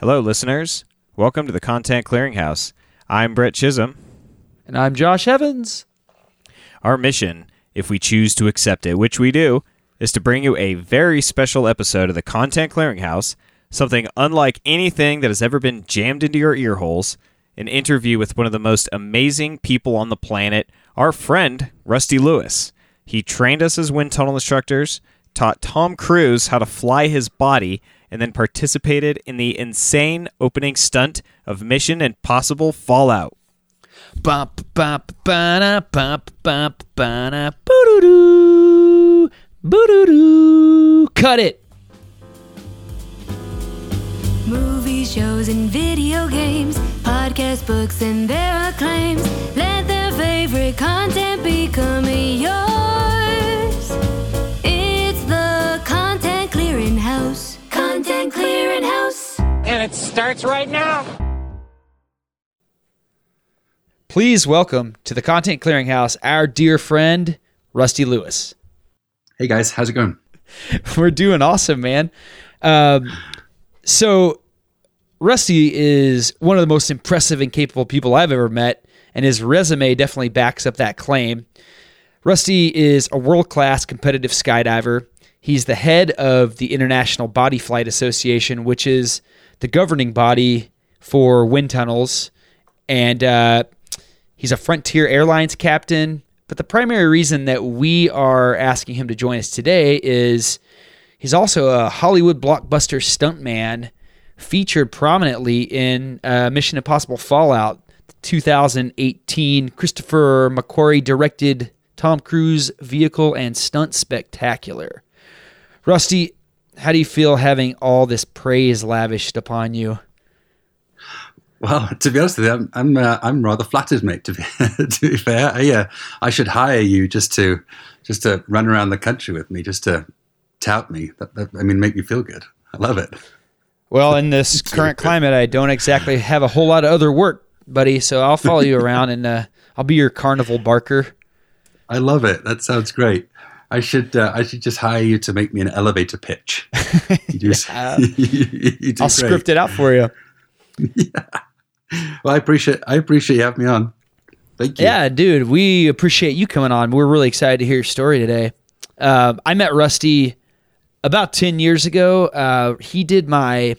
Hello, listeners. Welcome to the Content Clearinghouse. I'm Brett Chisholm. And I'm Josh Evans. Our mission, if we choose to accept it, which we do, is to bring you a very special episode of the Content Clearinghouse, something unlike anything that has ever been jammed into your ear holes, an interview with one of the most amazing people on the planet, our friend, Rusty Lewis. He trained us as wind tunnel instructors, taught Tom Cruise how to fly his body, and then participated in the insane opening stunt of Mission Impossible Fallout. Bump, bump, ba bump, bump, ba boo doo boo doo Cut it. Movies, shows, and video games, podcast, books, and their acclaims. Let their favorite content become yours. Content Clearinghouse. And it starts right now. Please welcome to the Content Clearinghouse our dear friend, Rusty Lewis. Hey guys, how's it going? We're doing awesome, man. Um, so, Rusty is one of the most impressive and capable people I've ever met, and his resume definitely backs up that claim. Rusty is a world class competitive skydiver. He's the head of the International Bodyflight Association, which is the governing body for wind tunnels. And uh, he's a Frontier Airlines captain. But the primary reason that we are asking him to join us today is he's also a Hollywood blockbuster stuntman featured prominently in uh, Mission Impossible Fallout, 2018 Christopher McQuarrie directed Tom Cruise vehicle and stunt spectacular. Rusty, how do you feel having all this praise lavished upon you? Well, to be honest with you, I'm I'm, uh, I'm rather flattered, mate. To be to be fair, I, uh, I should hire you just to just to run around the country with me, just to tout me. That, that I mean, make me feel good. I love it. Well, in this current climate, I don't exactly have a whole lot of other work, buddy. So I'll follow you around and uh, I'll be your carnival barker. I love it. That sounds great. I should uh, I should just hire you to make me an elevator pitch. You yeah. you, you I'll great. script it out for you. yeah. Well, I appreciate I appreciate you having me on. Thank you. Yeah, dude, we appreciate you coming on. We're really excited to hear your story today. Uh, I met Rusty about ten years ago. Uh, he did my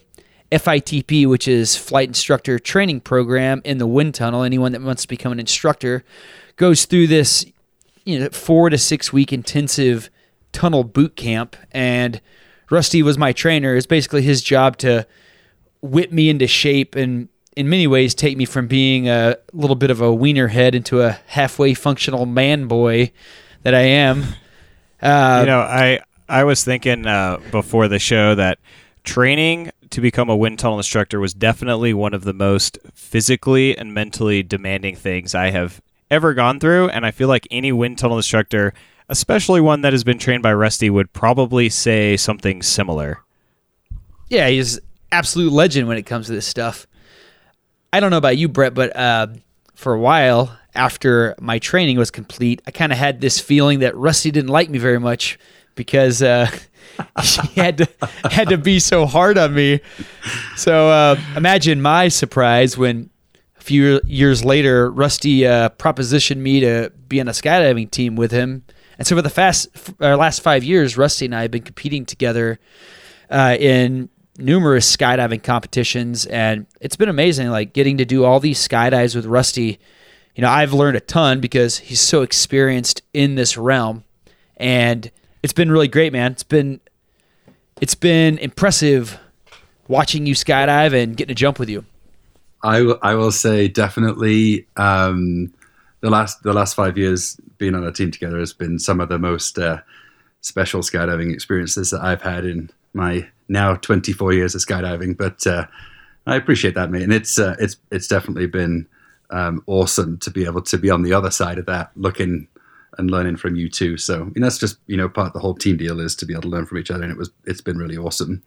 FITP, which is Flight Instructor Training Program in the wind tunnel. Anyone that wants to become an instructor goes through this you know four to six week intensive tunnel boot camp, and Rusty was my trainer. It's basically his job to whip me into shape and in many ways take me from being a little bit of a wiener head into a halfway functional man boy that I am. Uh, you know, I I was thinking uh, before the show that training to become a wind tunnel instructor was definitely one of the most physically and mentally demanding things I have ever gone through, and I feel like any wind tunnel instructor, especially one that has been trained by Rusty, would probably say something similar. Yeah, he's absolute legend when it comes to this stuff. I don't know about you, Brett, but uh, for a while after my training was complete, I kind of had this feeling that Rusty didn't like me very much because uh, he had to had to be so hard on me. So uh, imagine my surprise when a few years later, Rusty uh, propositioned me to be on a skydiving team with him. And so for the fast, uh, last five years, Rusty and I have been competing together uh, in numerous skydiving competitions, and it's been amazing. Like getting to do all these skydives with Rusty. You know, I've learned a ton because he's so experienced in this realm, and it's been really great, man. It's been it's been impressive watching you skydive and getting to jump with you. I, I will say definitely um, the last the last five years being on a team together has been some of the most uh, special skydiving experiences that I've had in my now 24 years of skydiving. But uh, I appreciate that, mate, and it's uh, it's it's definitely been um, awesome to be able to be on the other side of that, looking and learning from you too. So and that's just you know part of the whole team deal is to be able to learn from each other, and it was it's been really awesome.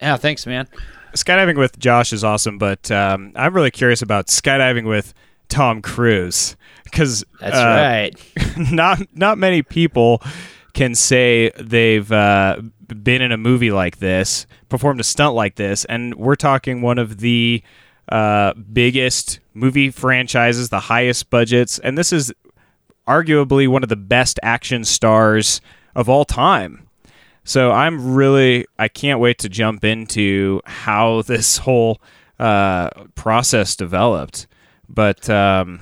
Yeah, thanks, man skydiving with Josh is awesome, but um, I'm really curious about skydiving with Tom Cruise because that's uh, right. Not not many people can say they've uh, been in a movie like this, performed a stunt like this, and we're talking one of the uh, biggest movie franchises, the highest budgets, and this is arguably one of the best action stars of all time. So I'm really, I can't wait to jump into how this whole uh, process developed. But um,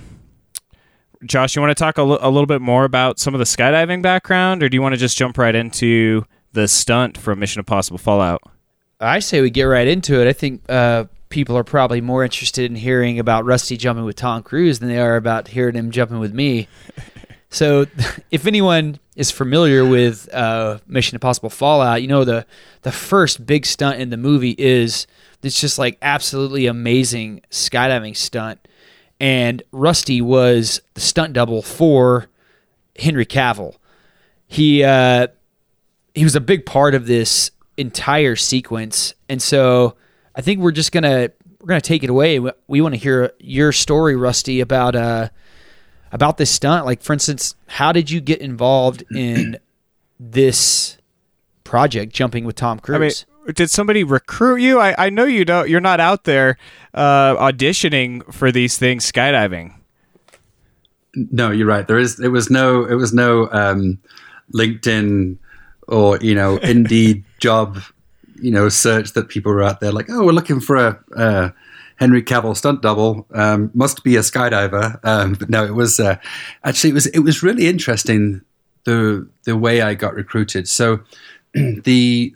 Josh, you want to talk a, l- a little bit more about some of the skydiving background, or do you want to just jump right into the stunt from Mission Impossible Fallout? I say we get right into it. I think uh, people are probably more interested in hearing about Rusty jumping with Tom Cruise than they are about hearing him jumping with me. So, if anyone is familiar with uh, Mission Impossible Fallout, you know the the first big stunt in the movie is this just like absolutely amazing skydiving stunt, and Rusty was the stunt double for Henry Cavill. He uh, he was a big part of this entire sequence, and so I think we're just gonna we're gonna take it away. We, we want to hear your story, Rusty, about uh about this stunt. Like, for instance, how did you get involved in this project, jumping with Tom Cruise? I mean, did somebody recruit you? I, I know you don't. You're not out there uh, auditioning for these things skydiving. No, you're right. There is. It was no. It was no um, LinkedIn or you know Indeed job you know search that people were out there like, oh, we're looking for a. Uh, Henry Cavill stunt double um, must be a skydiver, um, but no, it was uh, actually it was it was really interesting the the way I got recruited. So the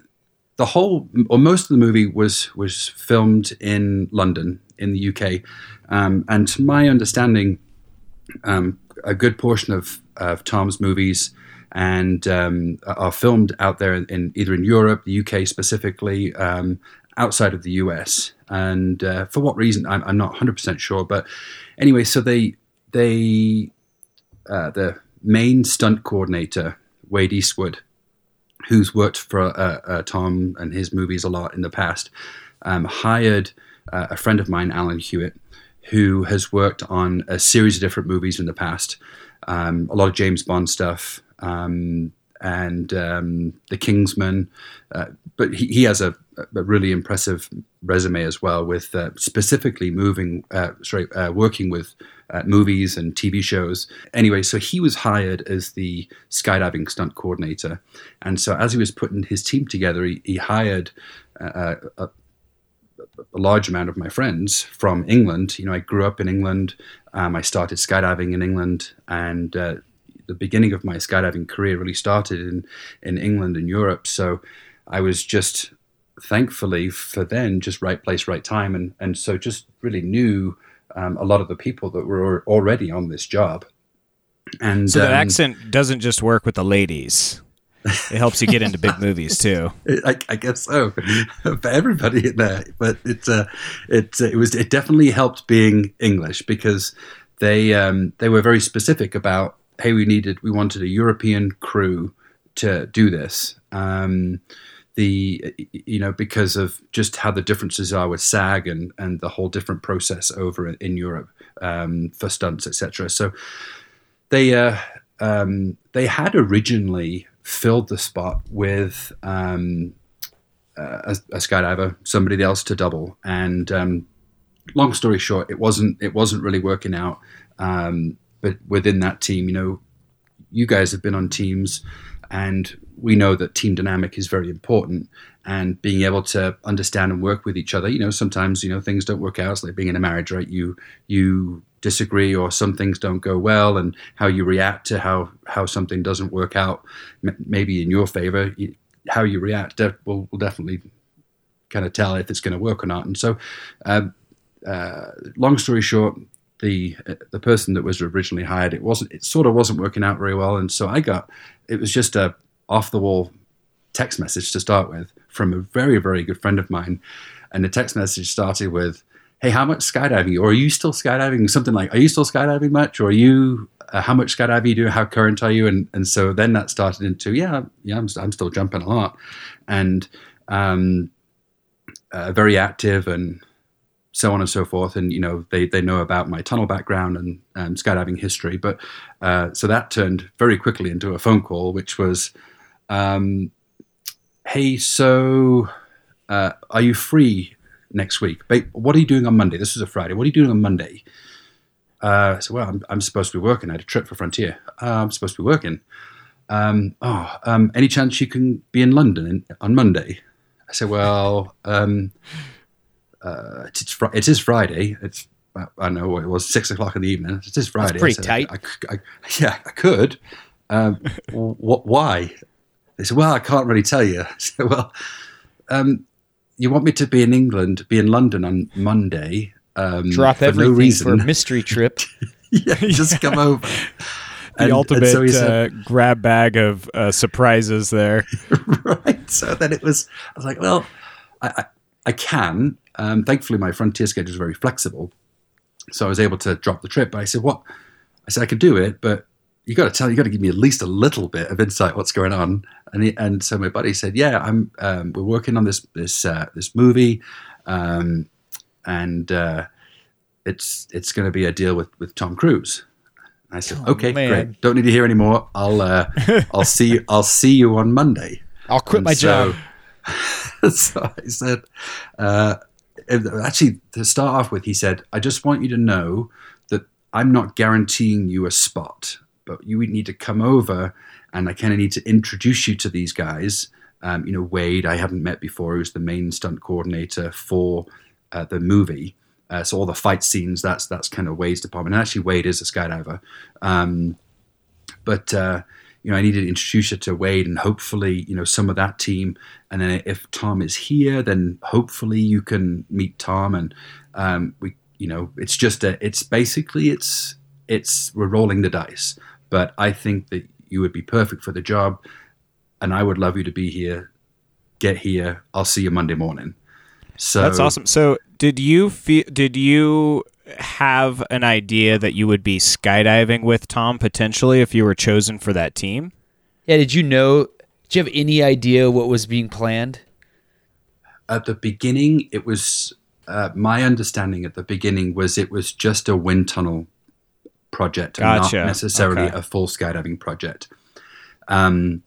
the whole or most of the movie was was filmed in London in the UK, um, and to my understanding, um, a good portion of, of Tom's movies and um, are filmed out there in either in Europe, the UK specifically, um, outside of the US. And uh, for what reason, I'm, I'm not 100 percent sure. But anyway, so they they uh, the main stunt coordinator Wade Eastwood, who's worked for uh, uh, Tom and his movies a lot in the past, um, hired uh, a friend of mine, Alan Hewitt, who has worked on a series of different movies in the past, um, a lot of James Bond stuff, um, and um, The Kingsman. Uh, but he, he has a, a, really impressive resume as well, with uh, specifically moving, uh, sorry, uh, working with uh, movies and TV shows. Anyway, so he was hired as the skydiving stunt coordinator, and so as he was putting his team together, he, he hired. Uh, a, a large amount of my friends from England. You know, I grew up in England. Um, I started skydiving in England, and uh, the beginning of my skydiving career really started in in England and Europe. So I was just thankfully for then just right place, right time, and and so just really knew um, a lot of the people that were already on this job. And so the um, accent doesn't just work with the ladies. It helps you get into big movies too. I, I guess so for everybody in there, but it's uh, it uh, it was it definitely helped being English because they um, they were very specific about hey we needed we wanted a European crew to do this. Um, the you know because of just how the differences are with SAG and and the whole different process over in, Europe um, for stunts etc. So they uh, um, they had originally filled the spot with um, a, a, skydiver, somebody else to double, and um, long story short, it wasn't it wasn't really working out. Um, but within that team, you know, you guys have been on teams and we know that team dynamic is very important and being able to understand and work with each other you know sometimes you know things don't work out. It's like being in a marriage right? You you disagree or some things don't go well and how you react to how how something doesn't work out maybe in your favor how you react will, will definitely kind of tell if it's going to work or not. And so uh, uh, long story short the the person that was originally hired it wasn't it sort of wasn't working out very well. And so i got it was just a off the wall text message to start with from a very very good friend of mine. And the text message started with hey how much skydiving or are you still skydiving? Something like are you still skydiving much? Or are you uh, how much skydiving you do? How current are you? And and so then that started into yeah yeah i'm, I'm still jumping a lot. And um uh, very active and so on and so forth. And you know, they they know about my tunnel background and skydiving history. But uh, so that turned very quickly into a phone call, which was, um, hey, so uh, are you free next week? What are you doing on Monday? This is a Friday. What are you doing on Monday? Uh, I said, well, I'm, I'm supposed to be working. I had a trip for Frontier. Uh, I'm supposed to be working. Um, oh, um, any chance you can be in London in, on Monday? I said, well, um, uh, it's, Fri- it is Friday. It's I don't know what it was, six o'clock in the evening. It is Friday. I pretty said, tight. I, I, I- yeah, I could. Um, what? Why? They said, well, I can't really tell you. I said, well, um, you want me to be in England, be in London on Monday? Um, Drop for everything no reason. for a mystery trip. yeah, just come over. The ultimate uh, grab bag of uh, surprises there. right. So then it was, I was like, well, I, I, I can. Um, thankfully, my frontier schedule is very flexible. So I was able to drop the trip. But I said, what? I said, I could do it, but you got to tell, you got to give me at least a little bit of insight what's going on. And he, and so my buddy said, yeah, I'm, um, we're working on this, this, uh, this movie. Um, and, uh, it's, it's going to be a deal with, with Tom Cruise. I said, okay, man. great. Don't need to hear anymore. I'll, uh, I'll see you, I'll see you on Monday. I'll quit And my so- job. so I said, uh, actually, to start off with, he said, I just want you to know that I'm not guaranteeing you a spot, but you would need to come over and I kind of need to introduce you to these guys. Um, you know, Wade, I hadn't met before, who's the main stunt coordinator for uh, the movie. Uh, so all the fight scenes, that's that's kind of Wade's department. And actually, Wade is a skydiver. Um, but uh, you know, I needed to introduce you to Wade and hopefully, you know, some of that team. And then if Tom is here, then hopefully you can meet Tom and um, we, you know, it's just a, it's basically it's it's we're rolling the dice. But I think that you would be perfect for the job, and I would love you to be here. Get here. I'll see you Monday morning. So That's awesome. So, did you feel? Did you have an idea that you would be skydiving with Tom potentially if you were chosen for that team? Yeah, did you know? Did you have any idea what was being planned? at the beginning, it was uh, my understanding at the beginning was it was just a wind tunnel project, Gotcha. not necessarily Okay. a full skydiving project. Um,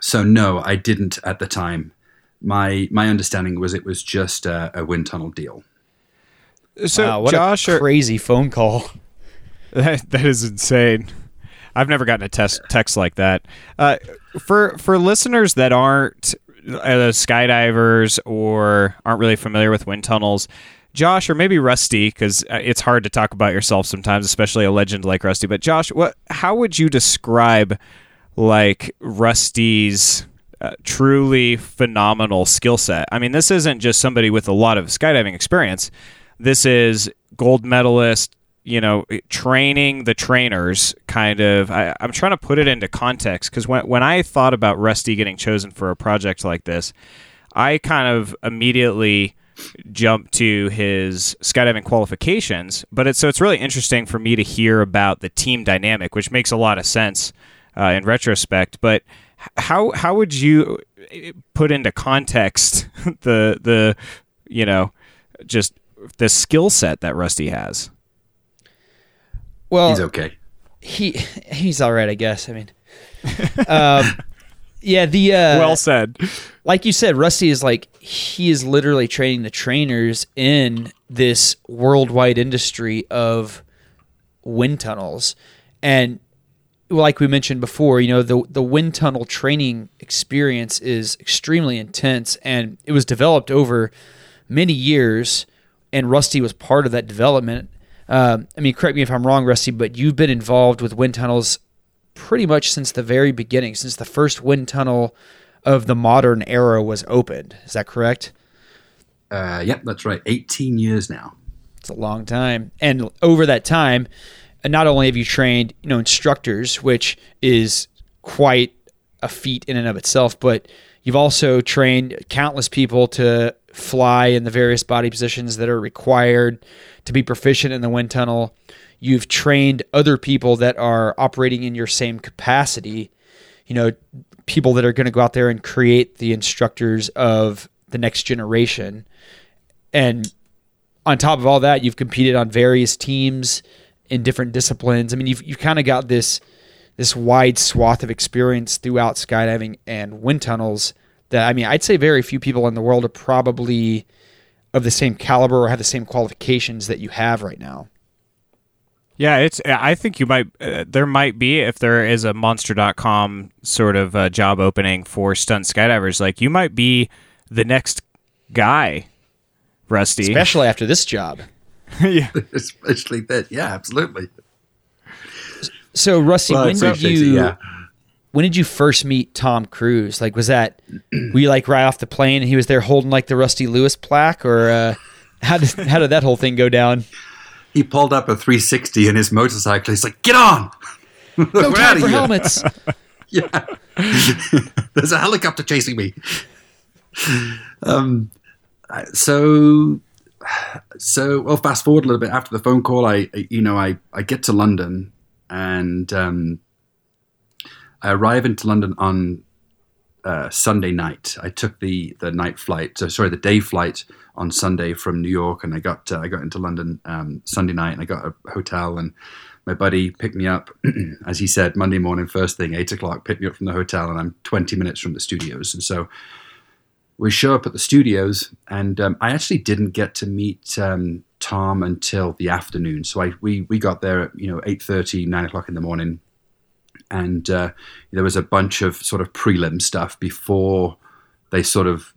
so no, I didn't at the time. My my understanding was it was just a, a wind tunnel deal. So, wow, what Josh, crazy phone call. that, that is insane. I've never gotten a test, text like that. Uh, for for listeners that aren't uh, skydivers or aren't really familiar with wind tunnels, Josh or maybe Rusty, because it's hard to talk about yourself sometimes, especially a legend like Rusty. But Josh, what? How would you describe like Rusty's uh, truly phenomenal skill set? I mean, this isn't just somebody with a lot of skydiving experience. This is gold medalist, you know, training the trainers kind of. I, I'm trying to put it into context because when, when I thought about Rusty getting chosen for a project like this, I kind of immediately jumped to his skydiving qualifications. But it's so it's really interesting for me to hear about the team dynamic, which makes a lot of sense uh, in retrospect. But how how would you uh, put into context the the you know just the skill set that Rusty has? Well, He's okay. he he's all right, I guess. I mean, um, yeah, the uh, well said. like you said, Rusty is like he is literally training the trainers in this worldwide industry of wind tunnels, and like we mentioned before, you know the the wind tunnel training experience is extremely intense, and it was developed over many years, and Rusty was part of that development. Um, I mean, correct me if I'm wrong, Rusty, but you've been involved with wind tunnels pretty much since the very beginning, since the first wind tunnel of the modern era was opened. Is that correct? Uh, yep, that's right. 18 years now. It's a long time. And over that time, not only have you trained, you know, instructors, which is quite a feat in and of itself, but you've also trained countless people to fly in the various body positions that are required to be proficient in the wind tunnel. You've trained other people that are operating in your same capacity, you know, people that are going to go out there and create the instructors of the next generation. And on top of all that, you've competed on various teams in different disciplines. I mean, you've you've kind of got this this wide swath of experience throughout skydiving and wind tunnels that I mean, I'd say very few people in the world are probably of the same caliber or have the same qualifications that you have right now. Yeah, it's. I think you might. Uh, there might be if there is a Monster.com sort of uh, job opening for stunt skydivers. Like you might be the next guy, Rusty. Especially after this job. yeah. Especially that. Yeah, absolutely. So Rusty, Well, when did Shakespeare, you yeah. When did you first meet Tom Cruise? Like was that were you like right off the plane and he was there holding like the Rusty Lewis plaque or uh, how did how did that whole thing go down? He pulled up a 360 in his motorcycle. He's like, "Get on! No time for here." helmets. Yeah, there's a helicopter chasing me." Um, so, so well. Fast forward a little bit after the phone call. I, I- you know, I I get to London and um, I arrive into London on uh, Sunday night. I took the the night flight, so sorry, the day flight on Sunday from New York, and I got uh, I got into London um, Sunday night, and I got a hotel, and my buddy picked me up, as he said, Monday morning, first thing, eight o'clock, picked me up from the hotel, and I'm 20 minutes from the studios, and so we show up at the studios, and um, I actually didn't get to meet um, Tom until the afternoon. So I we we got there at you know 8:30, 9 o'clock in the morning and uh, there was a bunch of sort of prelim stuff before they sort of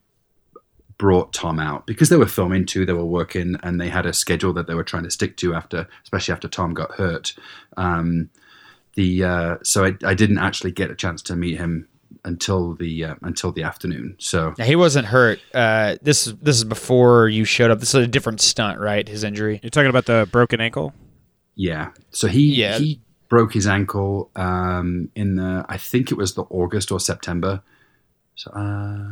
brought Tom out because they were filming too. They were working and they had a schedule that they were trying to stick to after, especially after Tom got hurt. Um, the uh, so I, I didn't actually get a chance to meet him until the uh, until the afternoon. So Now, he wasn't hurt. Uh, this is this is before you showed up. This is a different stunt, right? His injury. You're talking about the broken ankle. Yeah. So he Yeah. he broke his ankle um, in the I think it was the August or September. So uh,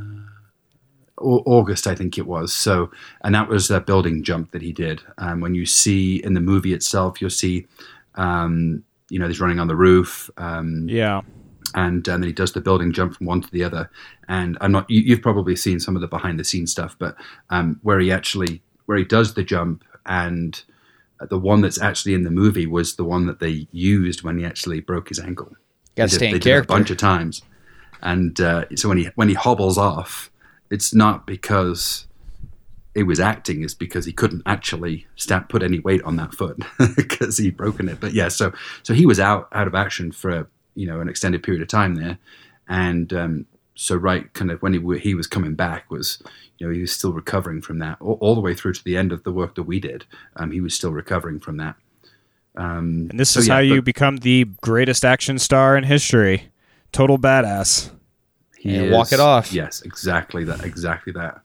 Au- August, I think it was. So and that was the building jump that he did. Um, when you see in the movie itself, you'll see. Um, you know, he's running on the roof. Um, Yeah. and, and then he does the building jump from one to the other. And I'm not, you, you've probably seen some of the behind the scenes stuff, but um, where he actually, where he does the jump and the one that's actually in the movie was the one that they used when he actually broke his ankle. Got to stay in it a bunch of times. And uh, so when he, when he hobbles off, it's not because it was acting is because he couldn't actually sta put any weight on that foot because he'd broken it. But yeah, so so he was out out of action for you know an extended period of time there, and um, so right kind of when he he was coming back was you know he was still recovering from that all, all the way through to the end of the work that we did. Um, he was still recovering from that. Um, And this so is yeah, how you become the greatest action star in history. Total badass. he And walk it off. Yes, exactly that. Exactly that.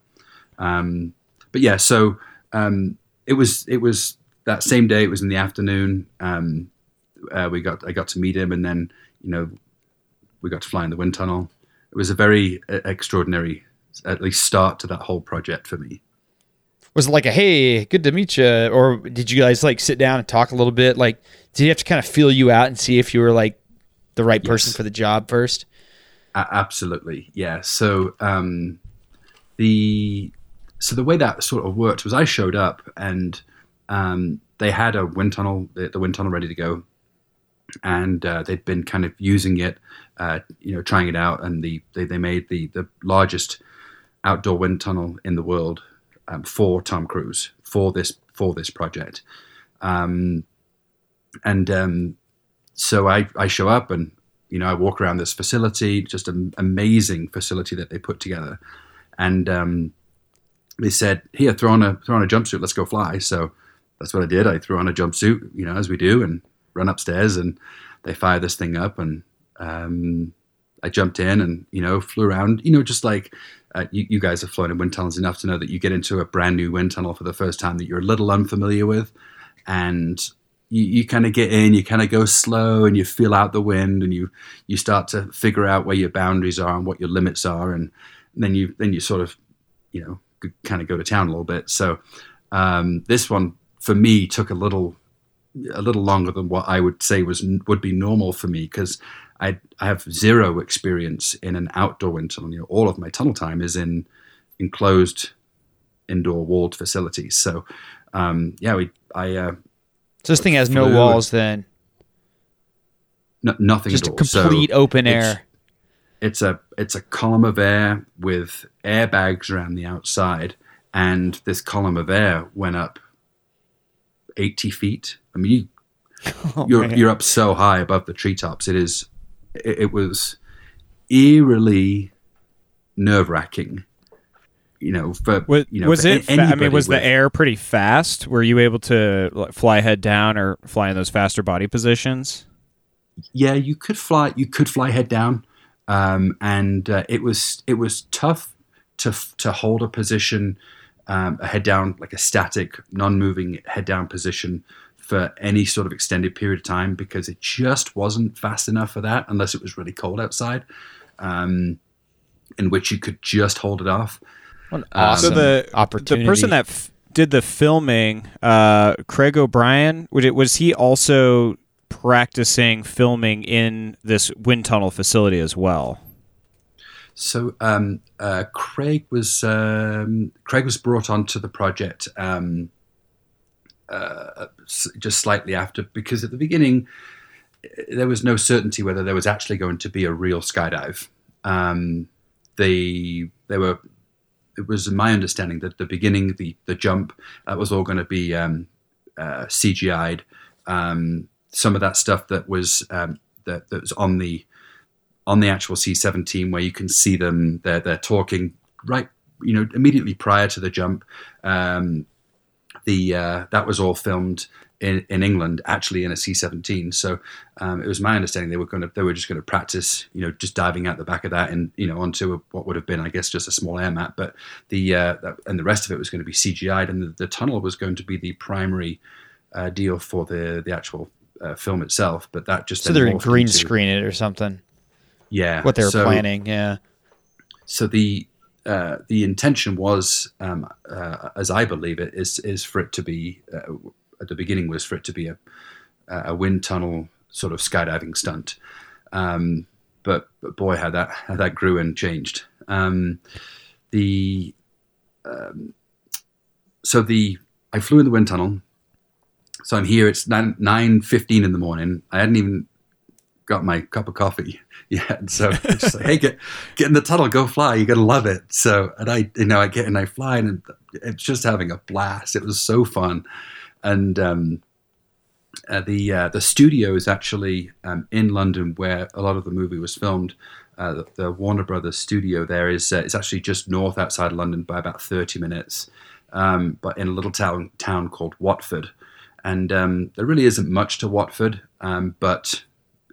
Um, but yeah, so um, it was it was that same day. It was in the afternoon. Um, uh, we got I got to meet him, and then you know we got to fly in the wind tunnel. It was a very uh, extraordinary, at least, start to that whole project for me. Was it like a hey, good to meet you, or did you guys like sit down and talk a little bit? Like, did you have to kind of feel you out and see if you were like the right person Yes. for the job first? Absolutely, yeah. So um, the so the way that sort of worked was I showed up and um, they had a wind tunnel, the, the wind tunnel ready to go, and uh, they'd been kind of using it, uh, you know, trying it out, and the they, they made the the largest outdoor wind tunnel in the world um, for Tom Cruise for this for this project, um, and um, so I I show up and you know I walk around this facility, just an amazing facility that they put together, and um, they said, "Here, throw on a throw on a jumpsuit, let's go fly." So that's what I did. I threw on a jumpsuit, you know, as we do, and run upstairs, and they fire this thing up, and um, I jumped in, and you know, flew around, you know, just like. Uh, you, you guys have flown in wind tunnels enough to know that you get into a brand new wind tunnel for the first time that you're a little unfamiliar with, and you, you kind of get in, you kind of go slow, and you feel out the wind, and you you start to figure out where your boundaries are and what your limits are, and then you then you sort of you know kind of go to town a little bit. So um, this one for me took a little a little longer than what I would say was would be normal for me because I I have zero experience in an outdoor wind tunnel. You know, all of my tunnel time is in enclosed indoor walled facilities. So um, yeah, we I uh, So this thing has no walls then, n- nothing just all. So complete open air. it's a it's a column of air with airbags around the outside, and this column of air went up eighty feet. I mean, you, Oh, you're you're up so high above the treetops. It is it, it was eerily nerve wracking. You know, for Was, you know, was it? Fa- I mean, was with- the air pretty fast? Were you able to like, fly head down or fly in those faster body positions? yeah, you could fly. You could fly head down, um, and uh, it was it was tough to to hold a position, um, a head down, like a static, non-moving head down position for any sort of extended period of time because it just wasn't fast enough for that unless it was really cold outside, um, in which you could just hold it off. What an Um, so the opportunity. the person that f- did the filming, uh, Craig O'Brien, was, it, was he also practicing filming in this wind tunnel facility as well? So um, uh, Craig was um, Craig was brought onto the project um, uh, s- just slightly after because at the beginning eh, there was no certainty whether there was actually going to be a real skydive. Um, they they were it was my understanding that the beginning the the jump that was all going to be um, uh, CGI'd. Um, some of that stuff that was um, that, that was on the on the actual C-17 where you can see them they're they're talking right you know immediately prior to the jump um, the uh, that was all filmed in, in England actually in a C-17 so um, it was my understanding they were going to they were just going to practice you know just diving out the back of that and you know onto a, what would have been I guess just a small air mat but the uh, that, and the rest of it was going to be CGI'd and the, the tunnel was going to be the primary uh, deal for the the actual uh, film itself but that just so they're green into- screen it or something. yeah What they were so- planning, yeah. so the uh, the intention was, um, uh, as I believe it, is is for it to be uh, at the beginning was for it to be a a wind tunnel sort of skydiving stunt, um, but, but boy, how that how that grew and changed. Um, the um, so the I flew in the wind tunnel. So I'm here. It's nine nine fifteen in the morning. I hadn't even got my cup of coffee yet. So just like, hey, get get in the tunnel, go fly. You're gonna love it. So and I, you know, I get and I fly, and it's just having a blast. It was so fun, and um, uh, the uh, the studio is actually um, in London, where a lot of the movie was filmed. Uh, the, the Warner Brothers studio there is uh, it's actually just north outside London by about 30 minutes, um, but in a little town town called Watford, and um, there really isn't much to Watford, um, but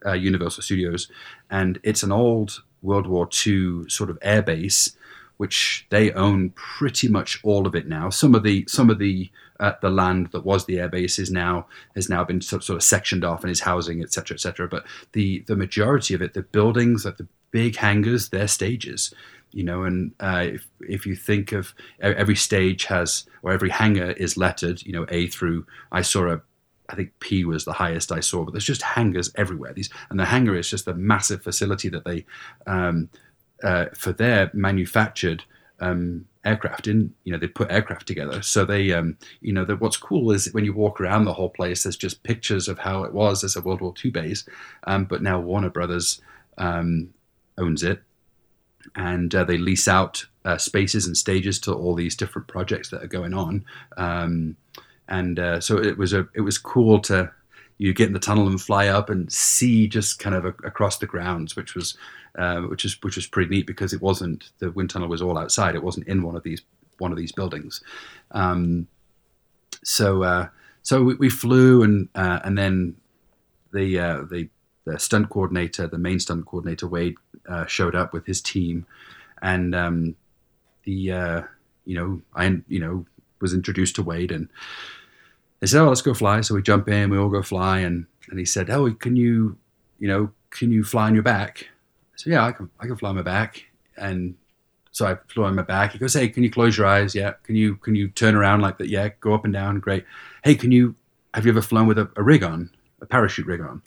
uh, Universal Studios, and it's an old World War II sort of air base, which they own pretty much all of it now. Some of the some of the uh, the land that was the air base is now has now been sort, sort of sectioned off and is housing, etc., etc. But the the majority of it, the buildings, like the big hangars, they're stages. You know, and uh, if if you think of every stage has or every hangar is lettered, you know, A through. I saw a I think P was the highest I saw, but there's just hangars everywhere. These and the hangar is just a massive facility that they um, uh, for their manufactured um, aircraft in. You know, they put aircraft together. So they, um, you know, what's cool is when you walk around the whole place, there's just pictures of how it was as a World War II base. Um, but now Warner Brothers um, owns it, and uh, they lease out uh, spaces and stages to all these different projects that are going on. And uh, so it was a it was cool to you get in the tunnel and fly up and see just kind of a, across the grounds, which was uh, which is which was pretty neat because it wasn't the wind tunnel was all outside. It wasn't in one of these one of these buildings. Um, so uh, so we, we flew and uh, and then the uh, the the stunt coordinator, the main stunt coordinator Wade, uh, showed up with his team, and um, the uh, you know I you know was introduced to Wade and they said, "Oh, let's go fly." So we jump in, we all go fly, and and he said, "Oh, can you, you know, can you fly on your back?" Said, "Yeah, I can. I can fly on my back." And so I flew on my back. He goes, "Hey, can you close your eyes? Yeah. Can you can you turn around like that? Yeah. Go up and down. Great. Hey, can you? Have you ever flown with a, a rig on, a parachute rig on?"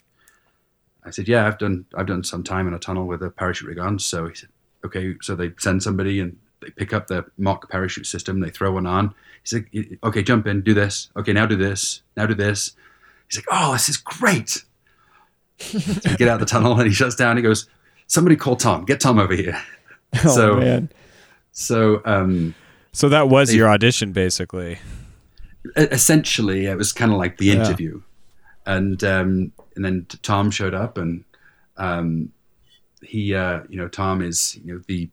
I said, "Yeah, I've done. I've done some time in a tunnel with a parachute rig on." So he said, "Okay." So they send somebody and they pick up the mock parachute system. They throw one on. He's like, "Okay, jump in, do this. Okay, now do this. Now do this." He's like, "Oh, this is great." so we get out of the tunnel and he shuts down. He goes, somebody call Tom. Get Tom over here. Oh, so man. so um, So that was your audition, basically. essentially it was kind of like the Yeah. interview and um and then tom showed up and um he uh you know tom is you know the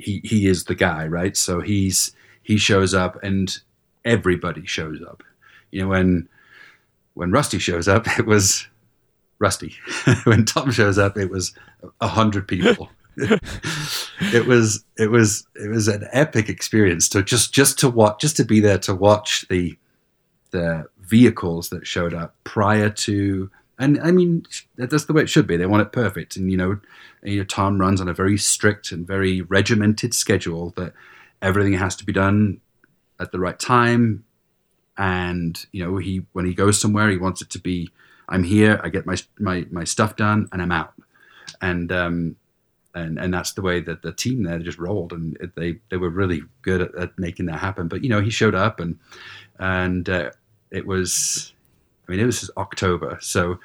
he he is the guy right? So he's he shows up and everybody shows up. You know when when rusty shows up it was rusty. When tom shows up it was a hundred people. It was it was it was an epic experience to just just to watch just to be there to watch the the vehicles that showed up prior to and I mean that's the way it should be. They want it perfect, and you know, you know Tom runs on a very strict and very regimented schedule that everything has to be done at the right time. And you know, he when he goes somewhere, he wants it to be I'm here, I get my my my stuff done, and I'm out. And um, and and that's the way that the team there just rolled, and they they were really good at, at making that happen. But you know, he showed up, and and uh, it was, I mean, it was October, so.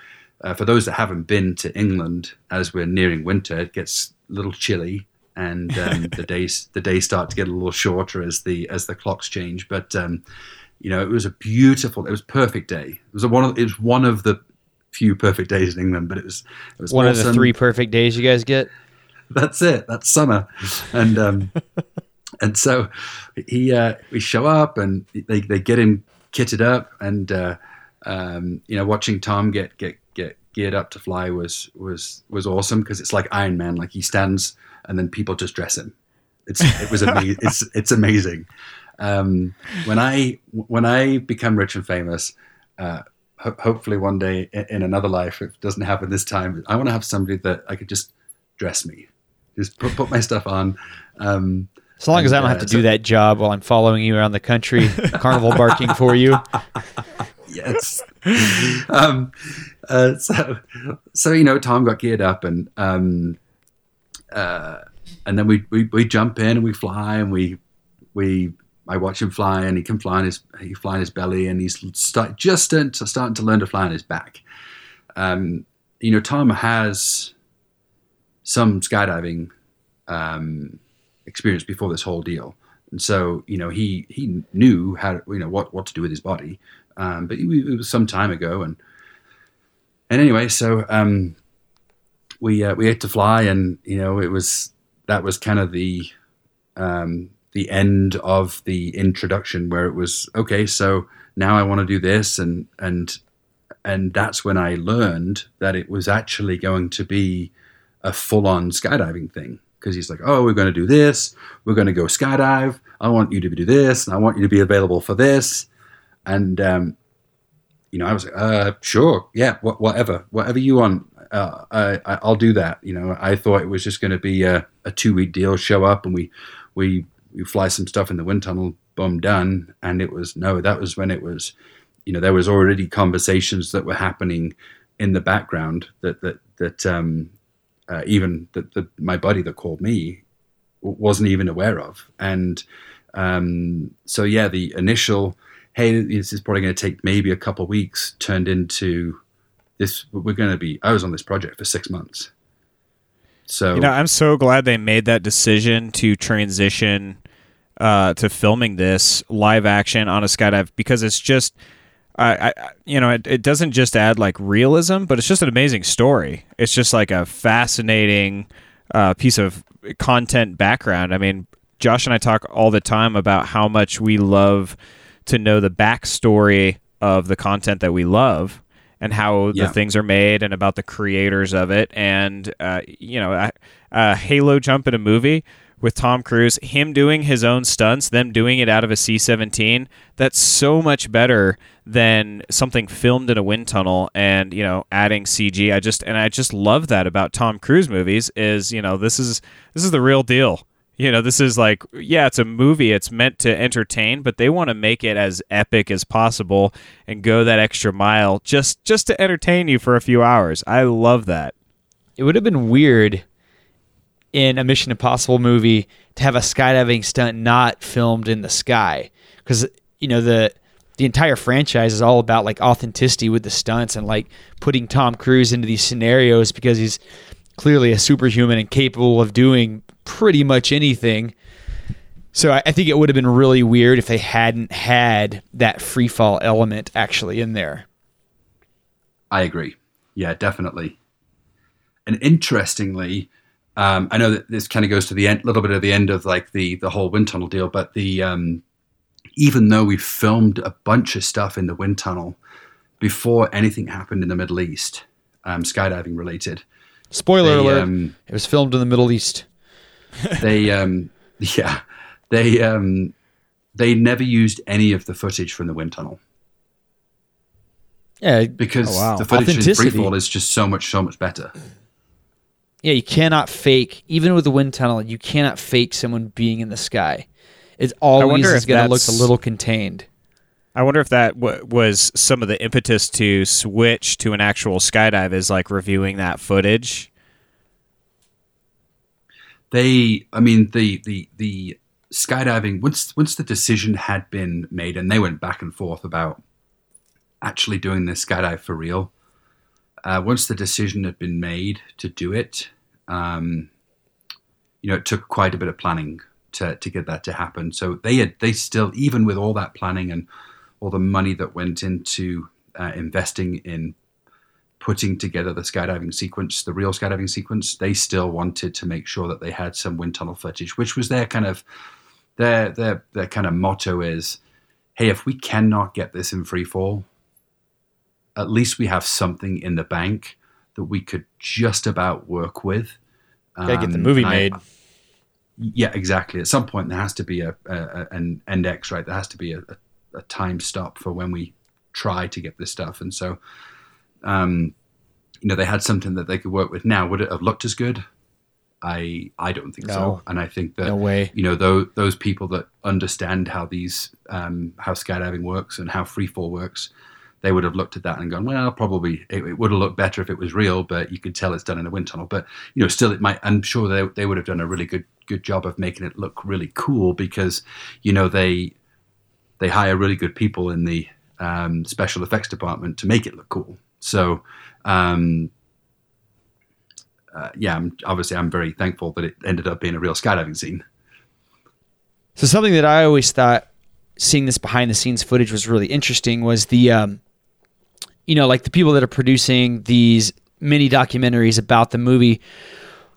Uh, for those that haven't been to England, as we're nearing winter, it gets a little chilly, and um, the days the days start to get a little shorter as the as the clocks change. But um, you know, it was a beautiful, it was perfect day. It was a, one of it was one of the few perfect days in England, but it was it was One of the three perfect days you guys get. that's it. That's summer, and um, and so he uh, we show up and they, they get him kitted up, and uh, um, you know watching Tom get get get geared up to fly was was was awesome because it's like Iron Man. Like he stands and then people just dress him. It's it was amazing. it's it's amazing. Um, when I when I become rich and famous. Uh, ho- Hopefully, one day in in another life, if it doesn't happen this time, I want to have somebody that I could just dress me just put, put my stuff on. Um, As long as I don't have uh, to so- do that job while I'm following you around the country, carnival barking for you. yes. um, uh, so, so you know, Tom got geared up, and um, uh, and then we, we we jump in and we fly, and we we I watch him fly, and he can fly in his he fly on his belly, and he's start, just starting to, starting to learn to fly on his back. Um, you know, Tom has some skydiving um, experience before this whole deal, and so you know he he knew how you know what what to do with his body, um, but it, it was some time ago, and and anyway, so um, we uh, we had to fly, and you know it was that was kind of the um, the end of the introduction where it was okay. So now I want to do this, and and and that's when I learned that it was actually going to be a full on skydiving thing because he's like, oh, we're going to do this, we're going to go skydive. I want you to do this, and I want you to be available for this, and um, you know, I was like, uh, sure, yeah, wh- whatever, whatever you want, uh, I, I- I'll do that. You know, I thought it was just going to be a, a two week deal, show up and we, we, we fly some stuff in the wind tunnel, boom, done. And it was, no, that was when it was, you know, there was already conversations that were happening in the background that, that, that, um, uh, even that, that my buddy that called me wasn't even aware of. And, um, so yeah, the initial, hey, this is probably going to take maybe a couple weeks, turned into this. We're going to be. I was on this project for six months. So You know, I'm so glad they made that decision to transition uh, to filming this live action on a skydive because it's just, I, I you know, it, it doesn't just add like realism, but it's just an amazing story. It's just like a fascinating uh, piece of content background. I mean, Josh and I talk all the time about how much we love to know the backstory of the content that we love and how Yeah. the things are made and about the creators of it. And, uh, you know, a Halo jump in a movie with Tom Cruise, him doing his own stunts, them doing it out of a C 17, that's so much better than something filmed in a wind tunnel and, you know, adding CG. I just, and I just love that about Tom Cruise movies is, you know, this is, this is the real deal. You know, this is like, yeah, it's a movie. It's meant to entertain, but they want to make it as epic as possible and go that extra mile just just to entertain you for a few hours. I love that. It would have been weird in a Mission Impossible movie to have a skydiving stunt not filmed in the sky because you know the the entire franchise is all about like authenticity with the stunts and like putting Tom Cruise into these scenarios because he's clearly a superhuman and capable of doing pretty much anything. So I, I think it would have been really weird if they hadn't had that free fall element actually in there. I agree. Yeah, definitely. And interestingly, um, I know that this kind of goes to the end, a little bit of the end of like the the whole wind tunnel deal, but the um, even though we filmed a bunch of stuff in the wind tunnel before anything happened in the Middle East, um, skydiving related, Spoiler They, alert: um, it was filmed in the Middle East. They um, yeah they um, they never used any of the footage from the wind tunnel Yeah, because Oh, wow. the footage in Authenticity. freefall is just so much so much better. yeah. You cannot fake even with the wind tunnel. You cannot fake someone being in the sky. It's always wonder is if going to look a little contained. I wonder if that w- was some of the impetus to switch to an actual skydive is like reviewing that footage. They i mean the the the skydiving once once the decision had been made and they went back and forth about actually doing the skydive for real uh, once the decision had been made to do it um, you know it took quite a bit of planning to, to get that to happen. So they had they still even with all that planning and all the money that went into uh, investing in putting together the skydiving sequence, the real skydiving sequence, they still wanted to make sure that they had some wind tunnel footage, which was their kind of their their their kind of motto is, hey, if we cannot get this in free fall, at least we have something in the bank that we could just about work with. Gotta get the Um, movie I- made. yeah, exactly. At some point, there has to be a, a, a an index, right? There has to be a, a, a time stop for when we try to get this stuff. And so, um, you know, they had something that they could work with. Now, would it have looked as good? I I don't think No. so. And I think that No way. you know those those people that understand how these um, how skydiving works and how freefall works, they would have looked at that and gone, well, probably it, it would have looked better if it was real, but you could tell it's done in a wind tunnel. But you know, still, it might. I'm sure they they would have done a really good good job of making it look really cool because you know they they hire really good people in the um, special effects department to make it look cool. So. Um, uh, yeah, I'm, obviously, I'm very thankful that it ended up being a real skydiving scene. So something that I always thought seeing this behind the scenes footage was really interesting was the um, you know like the people that are producing these mini documentaries about the movie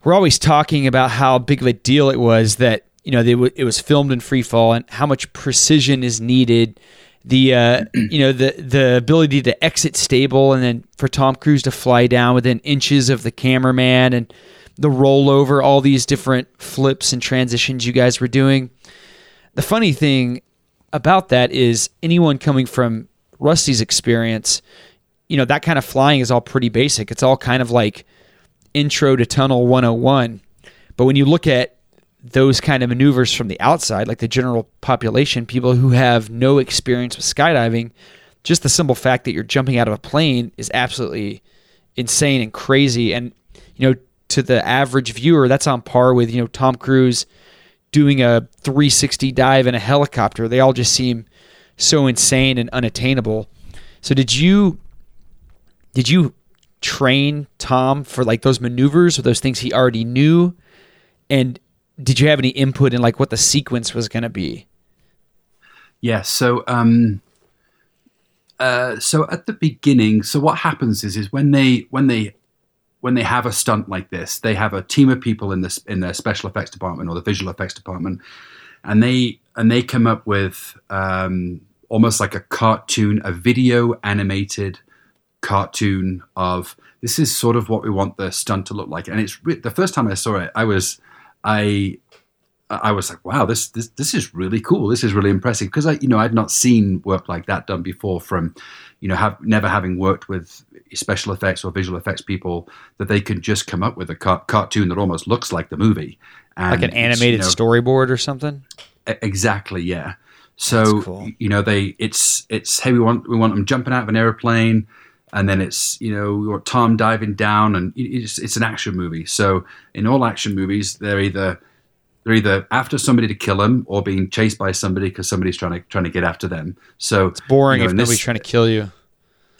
were always talking about how big of a deal it was that you know they w- it was filmed in free fall and how much precision is needed the uh, you know the the ability to exit stable and then for Tom Cruise to fly down within inches of the cameraman and the rollover all these different flips and transitions you guys were doing the funny thing about that is anyone coming from Rusty's experience, you know, that kind of flying is all pretty basic. It's all kind of like intro to tunnel 101. But when you look at those kind of maneuvers from the outside, like the general population, people who have no experience with skydiving, just the simple fact that you're jumping out of a plane is absolutely insane and crazy. And, you know, to the average viewer, that's on par with, you know, Tom Cruise doing a 360 dive in a helicopter. They all just seem so insane and unattainable. So did you did you train Tom for like those maneuvers or those things he already knew? And did you have any input in like what the sequence was going to be? Yeah. So, um, uh, so at the beginning, so what happens is, is when they when they when they have a stunt like this, they have a team of people in this in their special effects department or the visual effects department, and they and they come up with um, almost like a cartoon, a video animated cartoon of this is sort of what we want the stunt to look like. And it's the first time I saw it, I was I I was like, wow, this this this is really cool. This is really impressive because I, you know, I'd not seen work like that done before from, you know, have never having worked with special effects or visual effects people that they can just come up with a car- cartoon that almost looks like the movie, and Like an it's, you animated know, storyboard or something? Exactly, yeah. So cool. you know they it's it's hey we want we want them jumping out of an airplane, and then it's you know Tom diving down, and it's it's an action movie. So in all action movies, they're either they're either after somebody to kill them or being chased by somebody because somebody's trying to trying to get after them. So it's Boring if nobody's trying to kill you.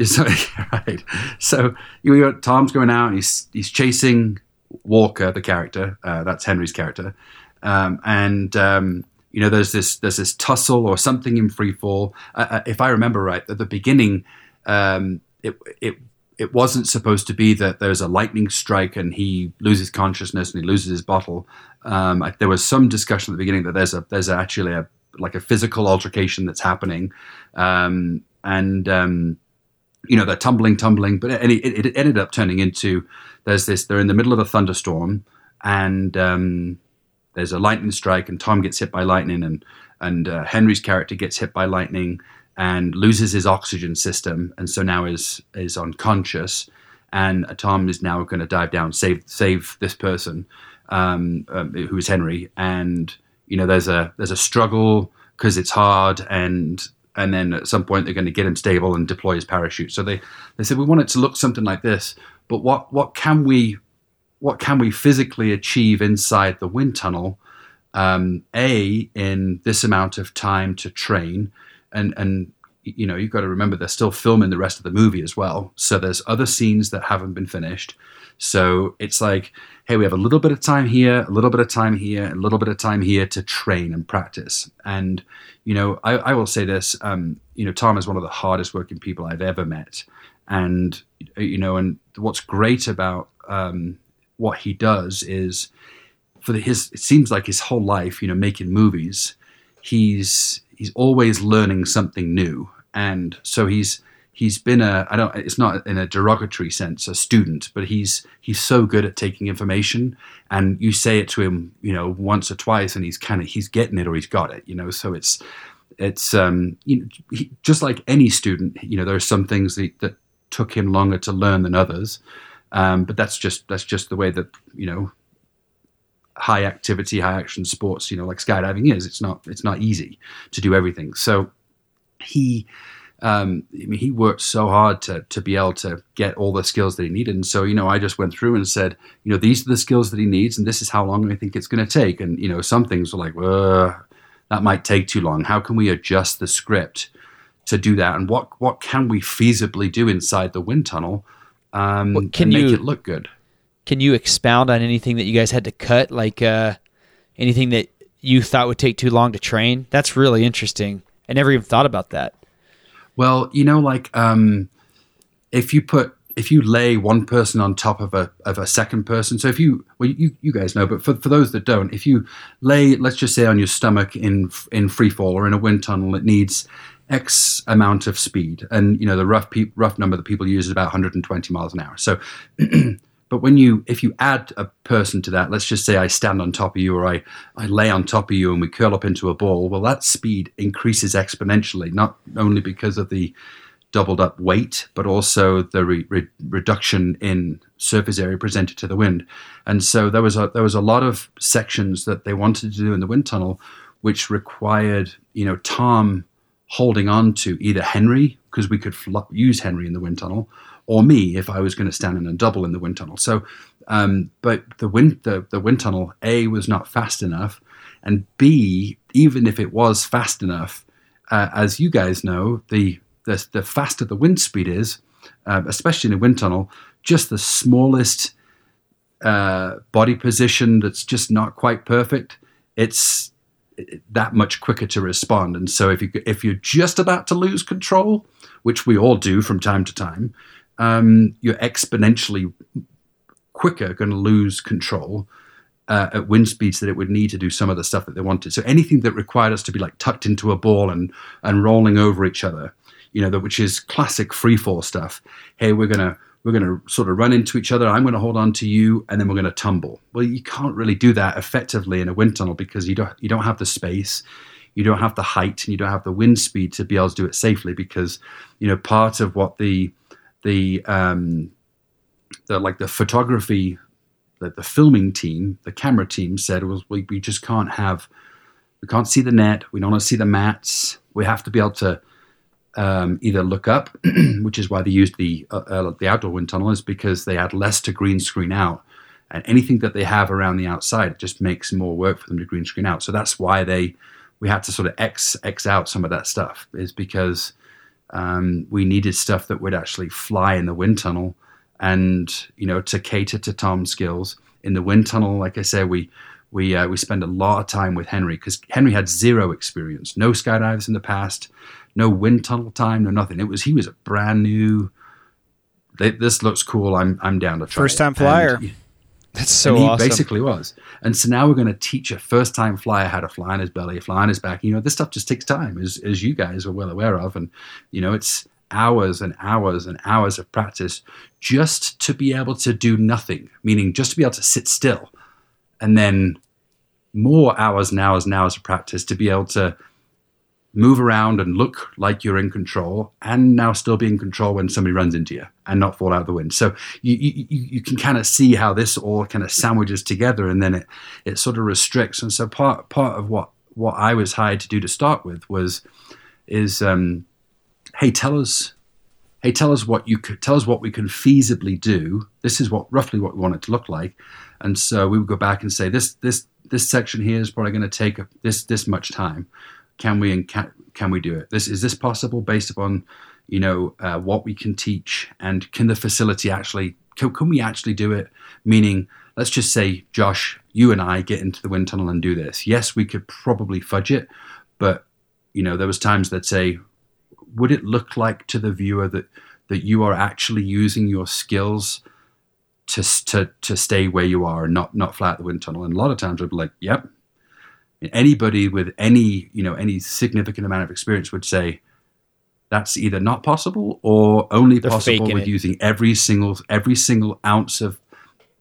so, right. So you got Tom's going out and he's he's chasing Walker, the character. Uh, that's Henry's character, um, and um, you know, there's this there's this tussle or something in freefall. Uh, uh, if I remember right, at the beginning, um, it it it wasn't supposed to be that there's a lightning strike and he loses consciousness and he loses his bottle. Um, I, there was some discussion at the beginning that there's a there's actually a like a physical altercation that's happening, um, and um, you know they're tumbling, tumbling, but it, it, it, ended up turning into there's this they're in the middle of a thunderstorm and um, there's a lightning strike and Tom gets hit by lightning and and uh, Henry's character gets hit by lightning and loses his oxygen system and so now is is unconscious and Tom is now going to dive down save save this person um, um, who is Henry and you know there's a there's a struggle because it's hard and and then at some point they're going to get him stable and deploy his parachute so they they said we want it to look something like this but what what can we what can we physically achieve inside the wind tunnel? Um, a in this amount of time to train, and and you know you've got to remember they're still filming the rest of the movie as well. So there's other scenes that haven't been finished. So it's like, hey, we have a little bit of time here, a little bit of time here, a little bit of time here to train and practice. And you know, I, I will say this, um, you know, Tom is one of the hardest working people I've ever met, and you know, and what's great about um, what he does is for the, his it seems like his whole life you know making movies he's he's always learning something new. And so he's he's been a I don't it's not in a derogatory sense a student but he's he's so good at taking information. And you say it to him you know once or twice and he's kind of he's getting it or he's got it you know? So it's it's um you know, he, just like any student you know there are some things that, that took him longer to learn than others. Um, but that's just that's just the way that you know high activity, high action sports, you know, like skydiving is. It's not it's not easy to do everything. So he um, I mean, he worked so hard to to be able to get all the skills that he needed. And so, you know, I just went through and said, you know, these are the skills that he needs, and this is how long I think it's going to take. And you know, some things were like, that might take too long. How can we adjust the script to do that? And what what can we feasibly do inside the wind tunnel um, well, can you, make it look good. Can you expound on anything that you guys had to cut, like uh, anything that you thought would take too long to train? That's really interesting. I never even thought about that. Well, you know, like um, if you put if you lay one person on top of a of a second person, so if you well you, you guys know, but for, for those that don't, if you lay let's just say on your stomach in in free fall or in a wind tunnel, it needs X amount of speed, and you know the rough pe- rough number that people use is about 120 miles an hour. So, but when you if you add a person to that, let's just say I stand on top of you or I I lay on top of you and we curl up into a ball. Well, that speed increases exponentially, not only because of the doubled up weight, but also the re- re- reduction in surface area presented to the wind. And so there was a there was a lot of sections that they wanted to do in the wind tunnel, which required you know Tom holding on to either Henry, because we could fl- use Henry in the wind tunnel, or me if I was going to stand in a double in the wind tunnel. So, um, but the wind the, the wind tunnel A was not fast enough, and B even if it was fast enough, uh, as you guys know, the the, the faster the wind speed is, uh, especially in a wind tunnel, just the smallest uh, body position that's just not quite perfect. It's that much quicker to respond. And so if you if you're just about to lose control, which we all do from time to time, um, you're exponentially quicker going to lose control uh, at wind speeds that it would need to do some of the stuff that they wanted. So anything that required us to be like tucked into a ball and and rolling over each other, you know, that which is classic free fall stuff. Hey, we're gonna we're to sort of run into each other. I'm to hold on to you, and then we're to tumble. Well, you can't really do that effectively in a wind tunnel because you don't you don't have the space, you don't have the height, and you don't have the wind speed to be able to do it safely. Because you know part of what the the um, the like the photography, the, the filming team, the camera team said was we, we just can't have we can't see the net, we don't want to see the mats. We have to be able to um, either look up, which is why they used the uh, uh, the outdoor wind tunnel, is because they had less to green screen out, and anything that they have around the outside just makes more work for them to green screen out. So that's why they we had to sort of x x out some of that stuff, is because um, we needed stuff that would actually fly in the wind tunnel, and you know to cater to Tom's skills. in the wind tunnel. Like I said, we we uh, we spend a lot of time with Henry because Henry had zero experience, no skydives in the past, no wind tunnel time, no nothing. It was he was a brand new. This looks cool. I'm I'm down to try. First time flyer. And- That's so and he awesome. basically was. And so now we're going to teach a first time flyer how to fly on his belly, fly on his back. You know, this stuff just takes time, as, as you guys are well aware of. And, you know, it's hours and hours and hours of practice just to be able to do nothing, meaning just to be able to sit still. And then more hours and hours and hours of practice to be able to move around and look like you're in control and now still be in control when somebody runs into you and not fall out of the wind. So you, you, you can kind of see how this all kind of sandwiches together and then it, it sort of restricts. And so part, part of what, what I was hired to do to start with was, is, um, Hey, tell us, Hey, tell us what you could tell us what we can feasibly do. This is what roughly what we want it to look like. And so we would go back and say this, this, this section here is probably going to take this, this much time can we and can, can we do it? This is this possible based upon you know uh, what we can teach? And can the facility actually can, can we actually do it? Meaning let's just say josh you and i get into the wind tunnel and do this. Yes we could probably fudge it but you know there was times that say would it look like to the viewer that that you are actually using your skills to to to stay where you are and not not fly out the wind tunnel? And a lot of times i'd be like yep anybody with any you know any significant amount of experience would say that's either not possible or only They're possible with it. using every single every single ounce of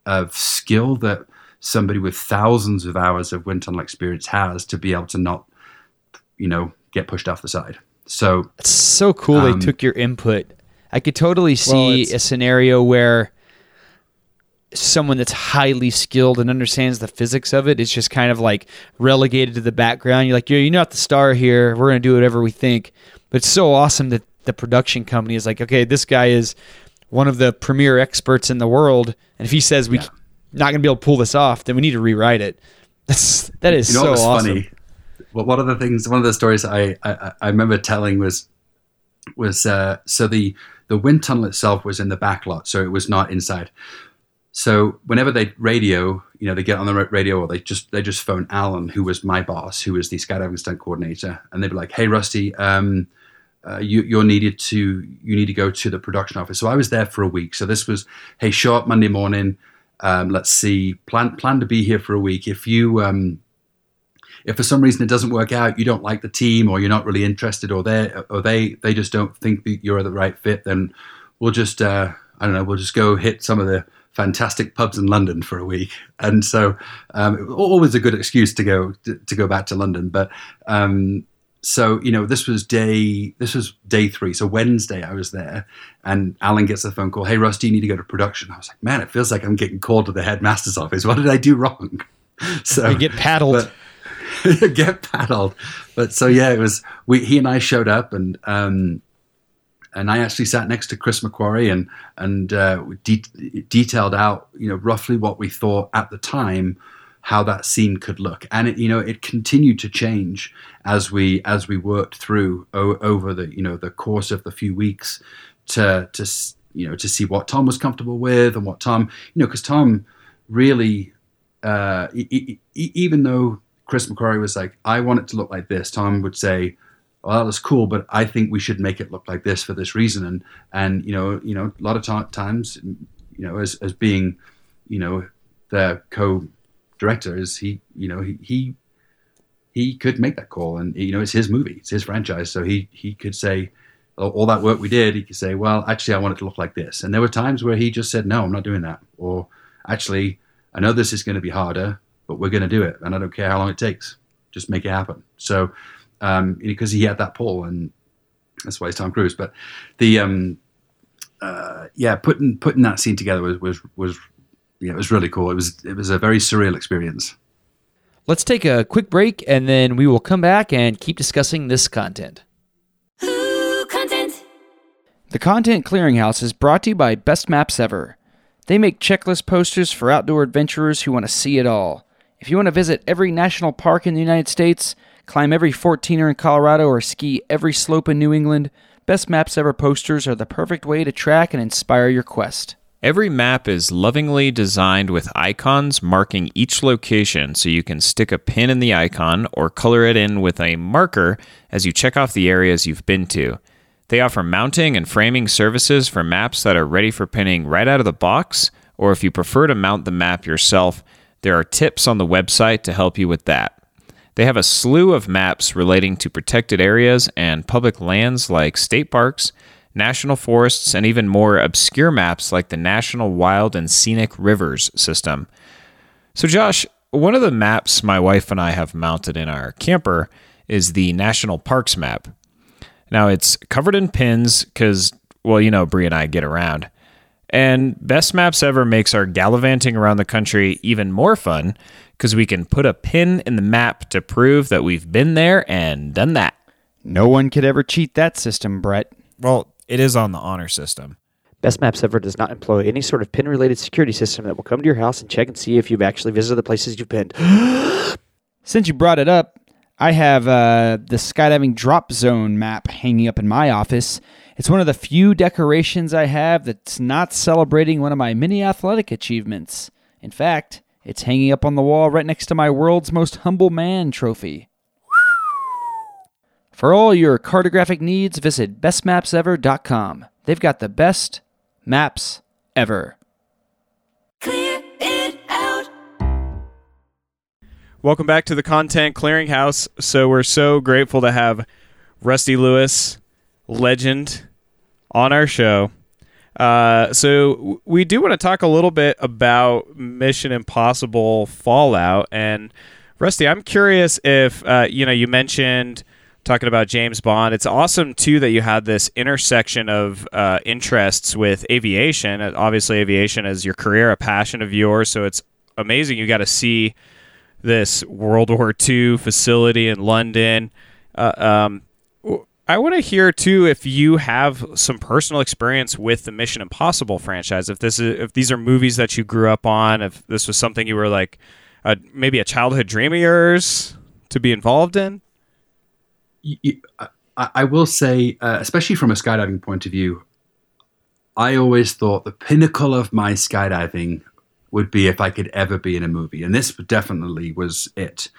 of skill that somebody with thousands of hours of wind tunnel experience has to be able to not you know get pushed off the side so It's so cool Um, they took your input. I could totally see it's- a scenario where someone that's highly skilled and understands the physics of it is just kind of like relegated to the background. You're like, you're, you're not the star here. We're going to do whatever we think. But it's so awesome that the production company is like, okay, this guy is one of the premier experts in the world, and if he says we Yeah. not going to be able to pull this off, then we need to rewrite it. That's that is you know so awesome. funny? Well, one of the things, one of the stories I I, I remember telling was was uh, so the the wind tunnel itself was in the back lot, so it was not inside. So whenever they radio, you know, they get on the radio or they just they just phone Alan, who was my boss, who was the skydiving stunt coordinator, and they'd be like, "Hey, Rusty, um, uh, you, you're needed to you need to go to the production office." So I was there for a week. So this was, "Hey, show up Monday morning. Um, let's see, plan plan to be here for a week. If you um, if for some reason it doesn't work out, you don't like the team, or you're not really interested, or they or they they just don't think that you're the right fit, then we'll just uh, I don't know, we'll just go hit some of the fantastic pubs in London for a week. And so um, always a good excuse to go to, go back to London. But um, so you know, this was day this was day three. So Wednesday I was there, and Alan gets a phone call. Hey, Rusty, you need to go to production. I was like, man, it feels like I'm getting called to the headmaster's office. What did I do wrong? So You get paddled. but- get paddled. But so yeah, it was we he and I showed up and um and I actually sat next to Chris McQuarrie and and uh, de- detailed out you know roughly what we thought at the time how that scene could look. And it you know it continued to change as we as we worked through o- over the you know the course of the few weeks to to you know to see what Tom was comfortable with and what Tom you know because Tom really uh, e- e- even though Chris McQuarrie was like, I want it to look like this, Tom would say, well, that was cool, but I think we should make it look like this for this reason. And, and, you know, you know, a lot of ti- times, you know, as, as being, you know, the co-director is he, you know, he, he, he could make that call and, you know, it's his movie, it's his franchise. So he, he could say, all all that work we did, he could say, well, actually, I want it to look like this. And there were times where he just said, no, I'm not doing that. Or actually, I know this is going to be harder, but we're going to do it, and I don't care how long it takes. Just make it happen. So, um, because he had that pull, and that's why he's Tom Cruise. But the um, uh, yeah, putting putting that scene together was was was yeah, it was really cool. It was it was a very surreal experience. Let's take a quick break and then we will come back and keep discussing this content. Ooh, content. The Content Clearinghouse is brought to you by Best Maps Ever. They make checklist posters for outdoor adventurers who want to see it all. If you want to visit every national park in the United States, climb every 14er in Colorado, or ski every slope in New England, Best Maps Ever posters are the perfect way to track and inspire your quest. Every map is lovingly designed with icons marking each location so you can stick a pin in the icon or color it in with a marker as you check off the areas you've been to. They offer mounting and framing services for maps that are ready for pinning right out of the box, or if you prefer to mount the map yourself, there are tips on the website to help you with that. They have a slew of maps relating to protected areas and public lands like state parks, national forests, and even more obscure maps like the National Wild and Scenic Rivers system. So, Josh, one of the maps my wife and I have mounted in our camper is the National Parks map. Now, it's covered in pins because, well, you know, Brie and I get around. And Best Maps Ever makes our gallivanting around the country even more fun because we can put a pin in the map to prove that we've been there and done that. No one could ever cheat that system, Brett. Well, it is on the honor system. Best Maps Ever does not employ any sort of pin related security system that will come to your house and check and see if you've actually visited the places you've pinned. Since you brought it up, I have uh, the skydiving drop zone map hanging up in my office. It's one of the few decorations I have that's not celebrating one of my many athletic achievements. In fact, it's hanging up on the wall right next to my world's most humble man trophy. For all your cartographic needs, visit bestmapsever.com. They've got the best maps ever. Clear it out. Welcome back to the Content Clearinghouse. So we're so grateful to have Rusty Lewis, legend, on our show. Uh, so we do want to talk a little bit about Mission Impossible Fallout. And Rusty, I'm curious if uh, you know you mentioned talking about James Bond. It's awesome too that you had this intersection of uh, interests with aviation. Uh, Obviously, aviation is your career, a passion of yours. So it's amazing you got to see this World War II facility in London. Uh, um, I want to hear too if you have some personal experience with the Mission Impossible franchise. If this is if these are movies that you grew up on, if this was something you were like maybe a childhood dream of yours to be involved in. I will say, uh, especially from a skydiving point of view, I always thought the pinnacle of my skydiving would be if I could ever be in a movie, and this definitely was it,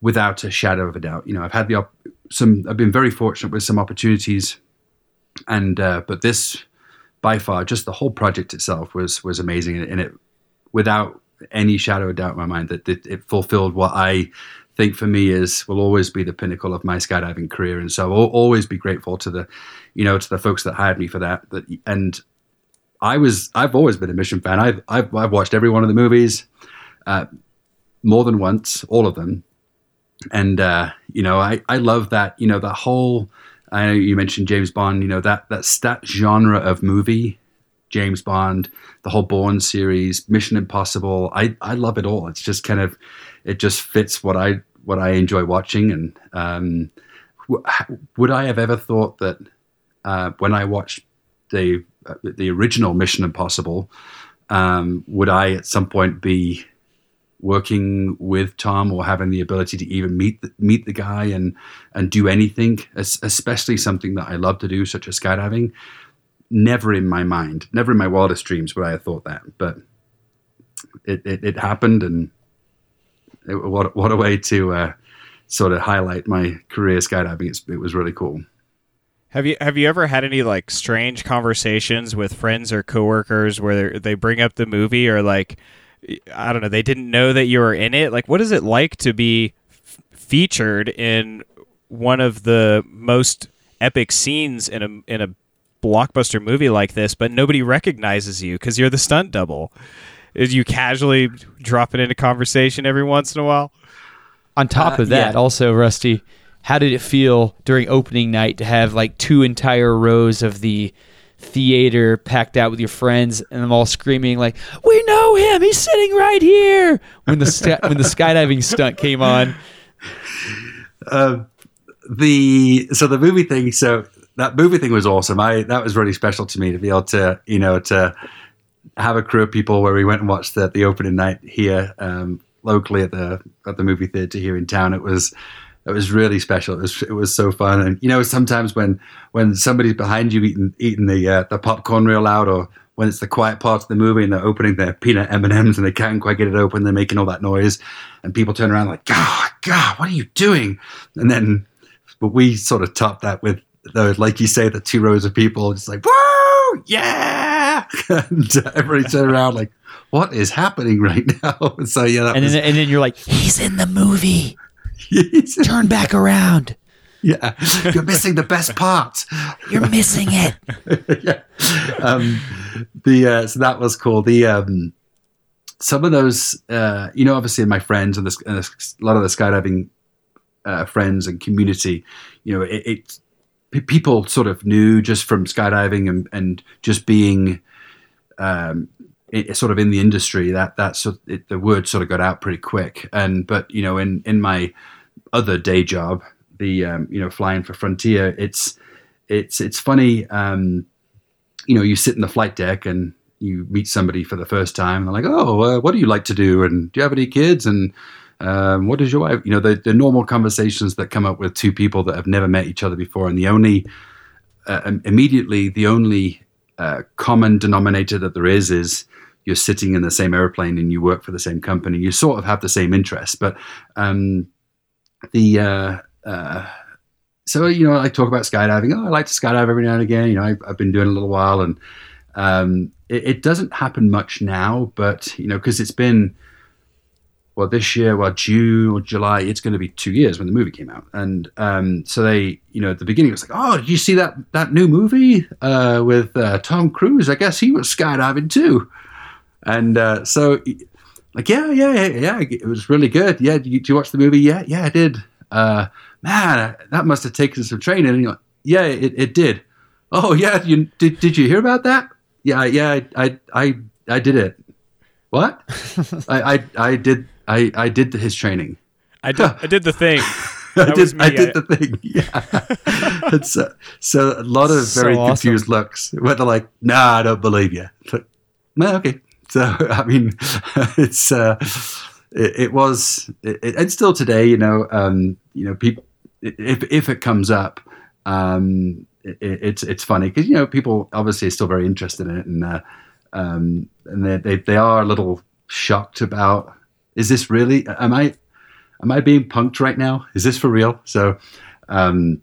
without a shadow of a doubt. You know, I've had the some, I've been very fortunate with some opportunities, and uh, but this, by far, just the whole project itself was was amazing, and it, without any shadow of doubt in my mind, that it, fulfilled what I think for me is will always be the pinnacle of my skydiving career, and so I'll always be grateful to the, you know, to the folks that hired me for that. That and I was I've always been a Mission fan. I've I've, I've watched every one of the movies, uh, more than once, all of them, and uh, you know I I love that you know the whole. I know you mentioned James Bond. You know that that's that genre of movie. James Bond, the whole Bourne series, Mission Impossible. I, I love it all. It's just kind of, it just fits what I what I enjoy watching. And um, w- would I have ever thought that uh, when I watched the uh, the original Mission Impossible, um, would I at some point be working with Tom or having the ability to even meet the, meet the guy and and do anything, especially something that I love to do, such as skydiving? Never in my mind, never in my wildest dreams would I have thought that, but it it, it happened, and it, what what a way to uh, sort of highlight my career skydiving. It's, it was really cool. Have you have you ever had any like strange conversations with friends or coworkers where they bring up the movie or like I don't know they didn't know that you were in it? Like, what is it like to be f- featured in one of the most epic scenes in a in a blockbuster movie like this, but nobody recognizes you because you're the stunt double? Is you casually drop it into conversation every once in a while? On top Uh, of that, yeah. also Rusty, how did it feel during opening night to have like two entire rows of the theater packed out with your friends and them all screaming like, "We know him! He's sitting right here!" When the st- when the skydiving stunt came on, Uh, the so the movie thing so that movie thing was awesome i that was really special to me to be able to you know to have a crew of people where we went and watched the, the opening night here um, locally at the at the movie theater here in town it was it was really special it was it was so fun and you know sometimes when when somebody's behind you eating eating the uh, the popcorn real loud or when it's the quiet part of the movie and they're opening their peanut M and M's and they can't quite get it open, they're making all that noise, and people turn around like, God, God, what are you doing? And then, but we sort of top that with those, like you say, the two rows of people just like, woo, yeah, and everybody turn around like, what is happening right now? so yeah, And was, then, and then you're like, he's in the movie. Turn back around. yeah, you're missing the best part. You're missing it. yeah. Um, the uh, so that was cool. The um, some of those, uh, you know, obviously my friends and, this, and a lot of the skydiving uh, friends and community, you know, it, it pe- people sort of knew just from skydiving and, and just being um, i sort of in the industry that that sort it, the word sort of got out pretty quick. And but you know, in in my other day job, the um, you know flying for Frontier, it's it's it's funny. Um, you know, you sit in the flight deck and you meet somebody for the first time. And they're like, "Oh, uh, what do you like to do? And do you have any kids? And um, what is your wife?" You know, the, the normal conversations that come up with two people that have never met each other before, and the only uh, immediately the only uh, common denominator that there is is you're sitting in the same airplane and you work for the same company. You sort of have the same interests, but um, the uh, uh, so you know, I talk about skydiving. Oh, I like to skydive every now and again. You know, I've, I've been doing a little while, and um, it, it doesn't happen much now. But you know, because it's been well this year, well June or July, it's going to be two years when the movie came out, and um, so they, you know, at the beginning it was like, oh, did you see that that new movie uh, with uh, Tom Cruise? I guess he was skydiving too, and uh, so. Like yeah, yeah, yeah, yeah. It was really good. Yeah, did you, did you watch the movie? Yeah, yeah, I did. Uh, man, that must have taken some training. And you're like, yeah, it, it did. Oh yeah, you did? Did you hear about that? Yeah, yeah, I, I, I, I did it. What? I, I, I did. I, I did his training. I did. I did the thing. I did. me. I did the thing. Yeah. It's, uh, so a lot of So very awesome. confused looks where they're like, "Nah, I don't believe you." But, no, okay. So I mean, it's uh, it, it was it, still today, you know, um, you know, people if if it comes up, um, it, it's it's funny because you know people obviously are still very interested in it and uh, um, and they, they they are a little shocked about is this really am I am I being punked right now? Is this for real? So, um,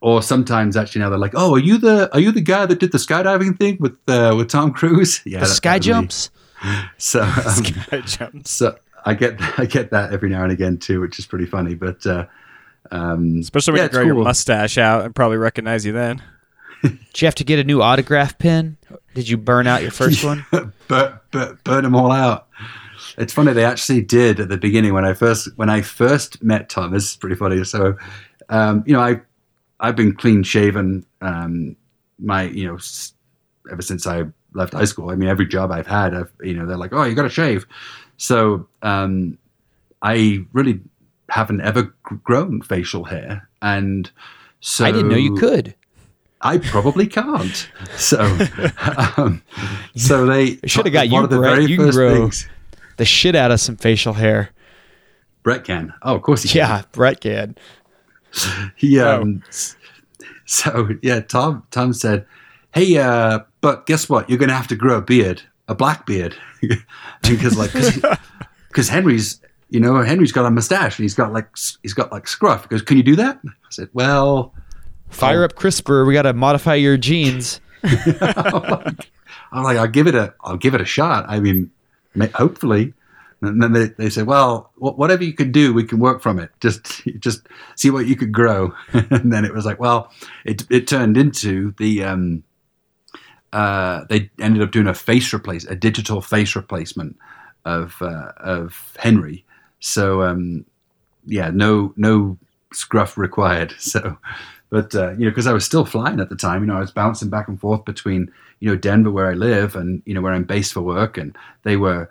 or sometimes actually now they're like, oh, are you the are you the guy that did the skydiving thing with uh, with Tom Cruise? Yeah, The sky that was me. jumps. So, um, I jumped. so I get I get that every now and again too, which is pretty funny. But uh, um, Especially when yeah, you it's grow your mustache out and probably recognize you then. Did you have to get a new autograph pin? Did you burn out your first one? burn, burn, burn them all out. It's funny they actually did at the beginning when I first when I first met Tom. This is pretty funny. So, um, you know, I I've been clean shaven. Um, my you know ever since I left high school. I mean, every job I've had, I've you know they're like, oh, you got to shave. So um, I really haven't ever grown facial hair, and so I didn't know you could. I probably can't. So, um, so they should have got you, the Brett. You grow things. the shit out of some facial hair. Brett can. Oh, of course he can. Yeah, Brett can. He Oh. um. So yeah, Tom. Tom said, "Hey, uh, but guess what? You're going to have to grow a beard, a black beard, because like because Henry's." You know, Henry's got a mustache and he's got like he's got like scruff. He goes, "Can you do that?" I said, "Well, Fire up CRISPR. We got to modify your genes. I'm like, I'll give it a, I'll give it a shot. I mean, hopefully. And then they, they said, well, wh- whatever you can do, we can work from it. Just, just see what you could grow. and then it was like, well, it, it turned into the, um, uh, they ended up doing a face replace, a digital face replacement of, uh, of Henry. So, um, yeah, no, no scruff required. So, but uh, you know, because I was still flying at the time, you know, I was bouncing back and forth between you know Denver, where I live, and you know where I'm based for work, and they were,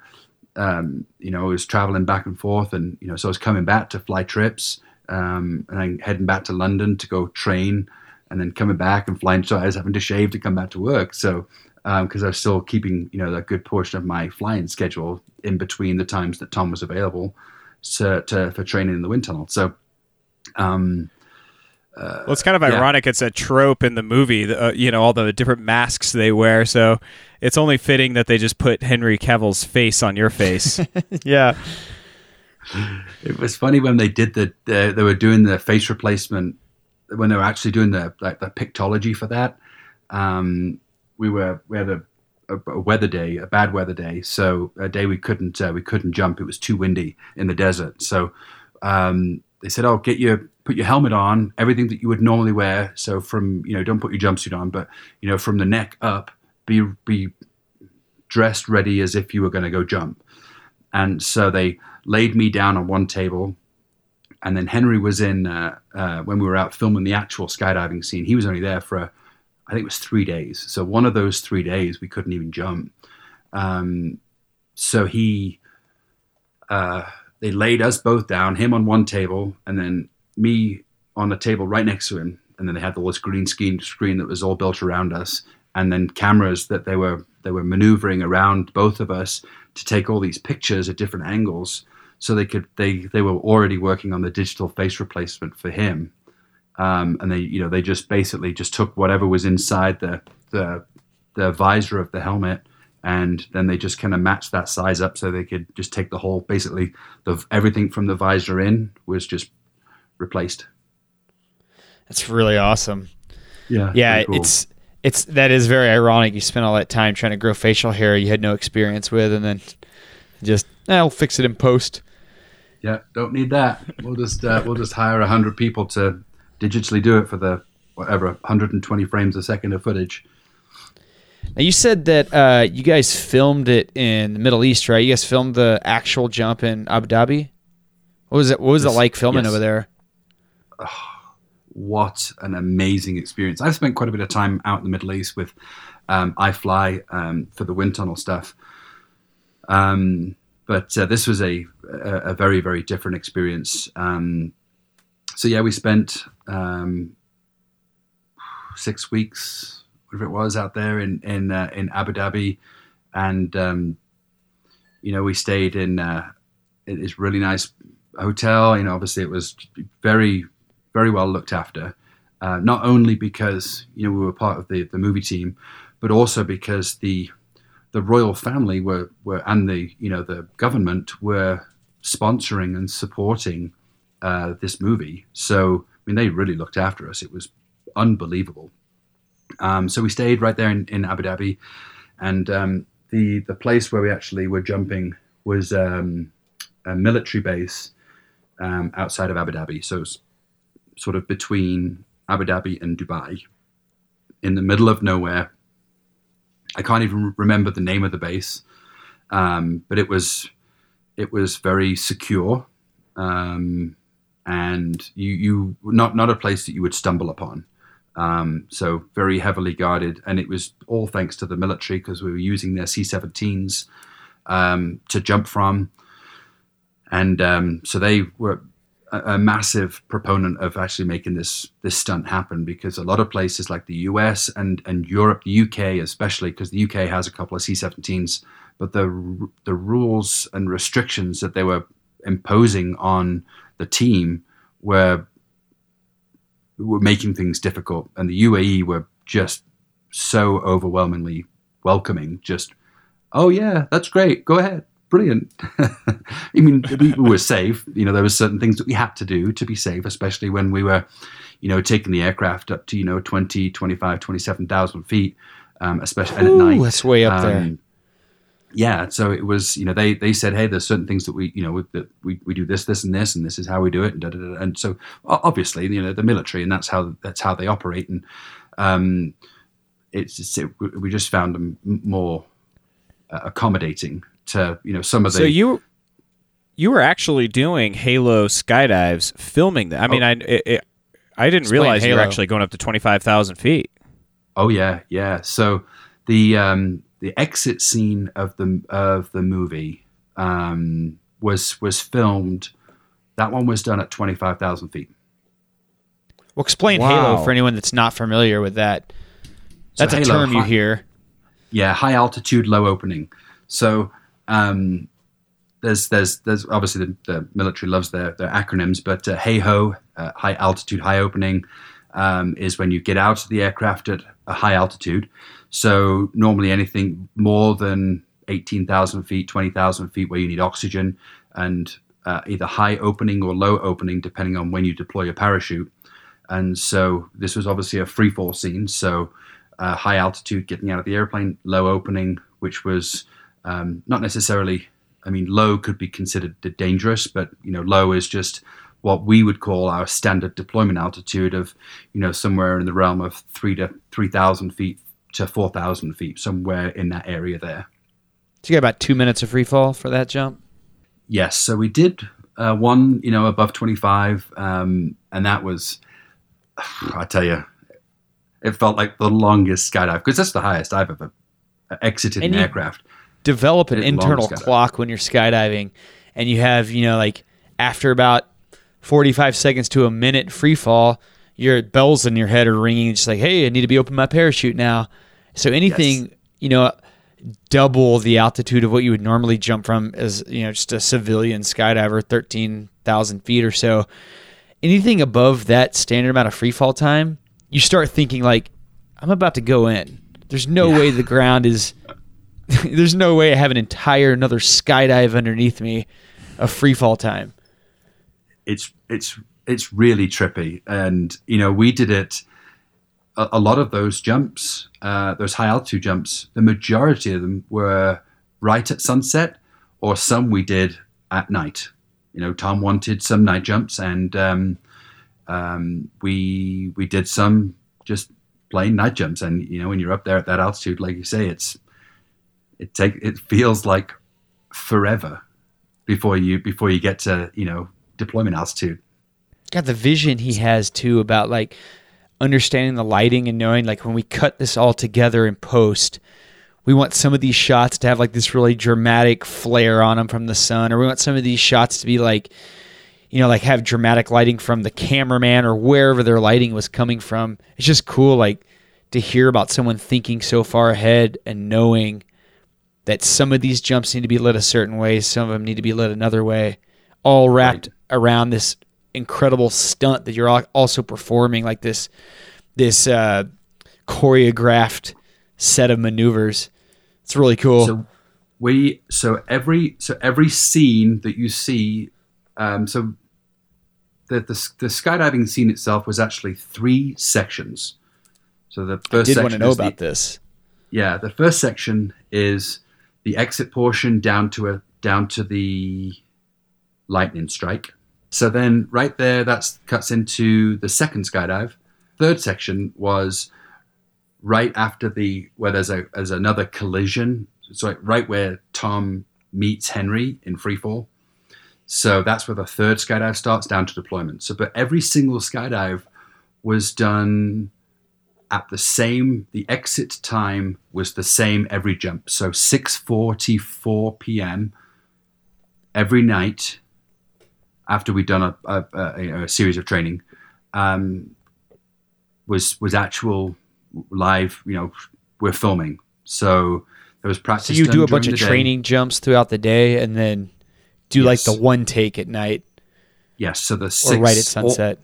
um, you know, I was traveling back and forth, and you know, so I was coming back to fly trips, um, and then heading back to London to go train, and then coming back and flying. So I was having to shave to come back to work. So because I was still keeping you know a good portion of my flying schedule in between the times that Tom was available, so, to, for training in the wind tunnel. So. Um, well, it's kind of yeah. ironic. It's a trope in the movie. Uh, you know, all the different masks they wear. So it's only fitting that they just put Henry Cavill's face on your face. Yeah. It was funny when they did the, the they were doing the face replacement when they were actually doing the like the pictology for that. Um, we were we had a, a, a weather day, a bad weather day, so a day we couldn't uh, we couldn't jump. It was too windy in the desert, so um, they said, "Oh, get your put your helmet on, everything that you would normally wear. So from you know, don't put your jumpsuit on, but you know, from the neck up, be be dressed ready as if you were going to go jump." And so they laid me down on one table, and then Henry was in uh, uh, when we were out filming the actual skydiving scene. He was only there for, I think it was three days. So one of those three days we couldn't even jump. Um, so he, uh, they laid us both down, him on one table, and then me on a table right next to him. And then they had all this green screen screen that was all built around us, and then cameras that they were they were maneuvering around both of us to take all these pictures at different angles so they could they they were already working on the digital face replacement for him um, and they you know they just basically just took whatever was inside the the the visor of the helmet and then they just kind of matched that size up so they could just take the whole basically the everything from the visor in was just replaced That's really awesome. yeah Yeah, cool. it's it's that is very ironic. You spent all that time trying to grow facial hair you had no experience with, and then just eh, I'll fix it in post. yeah don't need that we'll just uh, we'll just hire 100 people to digitally do it for the whatever 120 frames a second of footage Now you said that uh, you guys filmed it in the Middle East, right? You guys filmed the actual jump in Abu Dhabi. What was it? What was it like filming yes. over there? what an amazing experience. I've spent quite a bit of time out in the Middle East with um, iFly um, for the wind tunnel stuff. Um, but uh, this was a, a, a very, very different experience. Um, so, yeah, we spent um, six weeks, whatever it was, out there in, in, uh, in Abu Dhabi. And, um, you know, we stayed in, uh, this really nice hotel. You know, obviously it was very, very well looked after. Uh, not only because you know we were part of the, the movie team, but also because the the royal family were, were and the you know the government were sponsoring and supporting uh, this movie. So I mean they really looked after us. It was unbelievable. Um, so we stayed right there in, in Abu Dhabi, and um, the the place where we actually were jumping was um, a military base um, outside of Abu Dhabi. So it's sort of between Abu Dhabi and Dubai, in the middle of nowhere. I can't even remember the name of the base, um, but it was it was very secure, um, and you you not not a place that you would stumble upon. Um, so very heavily guarded, and it was all thanks to the military because we were using their C-17s um, to jump from, and um, so they were a, a massive proponent of actually making this this stunt happen because a lot of places like the US and and Europe, the UK especially, because the UK has a couple of C-17s, but the the rules and restrictions that they were imposing on the team were were making things difficult, and the UAE were just so overwhelmingly welcoming. Just, oh yeah, that's great. Go ahead, brilliant. I mean, we, we were safe. You know, there were certain things that we had to do to be safe, especially when we were, you know, taking the aircraft up to you know 20, 25, 27,000 feet, um, especially and at Ooh, night. that's way up there. Yeah, so it was, you know, they they said, hey, there's certain things that we, you know, that we, we do this, this, and this, and this is how we do it, and da, da, da. and so obviously, you know, the military, and that's how that's how they operate, and um, it's just, it, we just found them more uh, accommodating to, you know, some of the. so you you were actually doing Halo skydives, filming that. I mean, I it, it, I didn't Explain realize you were actually going up to twenty five thousand feet. Oh yeah, yeah. So the um, the exit scene of the of the movie um, was was filmed. That one was done at twenty five thousand feet. Well, explain Wow. Halo for anyone that's not familiar with that. So That's a Halo, term you hi- hear. Yeah, high altitude, low opening. So um, there's there's there's obviously the, the military loves their their acronyms, but uh, HAHO, uh, high altitude, high opening, um, is when you get out of the aircraft at a high altitude. So normally anything more than eighteen thousand feet, twenty thousand feet, where you need oxygen, and uh, either high opening or low opening, depending on when you deploy your parachute. And so this was obviously a free fall scene. So uh, high altitude, getting out of the airplane, low opening, which was um, not necessarily. I mean, low could be considered dangerous, but you know, low is just what we would call our standard deployment altitude of, you know, somewhere in the realm of three to three thousand feet to four thousand feet, somewhere in that area there. So you got about two minutes of free fall for that jump. Yes, so we did uh, one, you know, above twenty five, um, and that was, I tell you, it felt like the longest skydive because that's the highest I've ever exited And an aircraft. develop an internal clock when you're skydiving and you have you know like after about 45 seconds to a minute free fall your bells in your head are ringing just like hey i need to be opening my parachute now. So anything you know double the altitude of what you would normally jump from as you know just a civilian skydiver 13000 feet or so anything above that standard amount of free fall time you start thinking like i'm about to go in. There's no way the ground is there's no way I have an entire another skydive underneath me of free fall time. it's it's it's really trippy. And you know we did it a, a lot of those jumps uh, those high altitude jumps the majority of them were right at sunset or some we did at night. You know tom wanted some night jumps and um, um, we we did some just plain night jumps. And you know when you're up there at that altitude like you say it's it take it feels like forever before you before you get to you know deployment altitude God, the vision he has too about like understanding the lighting and knowing like when we cut this all together in post, we want some of these shots to have like this really dramatic flare on them from the sun, or we want some of these shots to be like, you know, like have dramatic lighting from the cameraman or wherever their lighting was coming from. It's just cool, like to hear about someone thinking so far ahead and knowing that some of these jumps need to be lit a certain way, some of them need to be lit another way, all wrapped around this incredible stunt that you're also performing, like this this uh, choreographed set of maneuvers. It's really cool. So we so every so every scene that you see, um, so the, the the skydiving scene itself was actually three sections. So the first I did section want to know is the- about this. yeah, the first section is the exit portion down to a down to the lightning strike. So then right there that cuts into the second skydive. Third section was right after the where there's a there's another collision. So right where Tom meets Henry in freefall. So that's where the third skydive starts down to deployment. So but every single skydive was done at the same the exit time was the same every jump so 6:44 p.m. every night after we'd done a, a, a, a series of training um, was was actual live you know we're filming. So there was practice So you do a bunch of day. training jumps throughout the day, and then do like the one take at night? Yes so the or six right at all- sunset.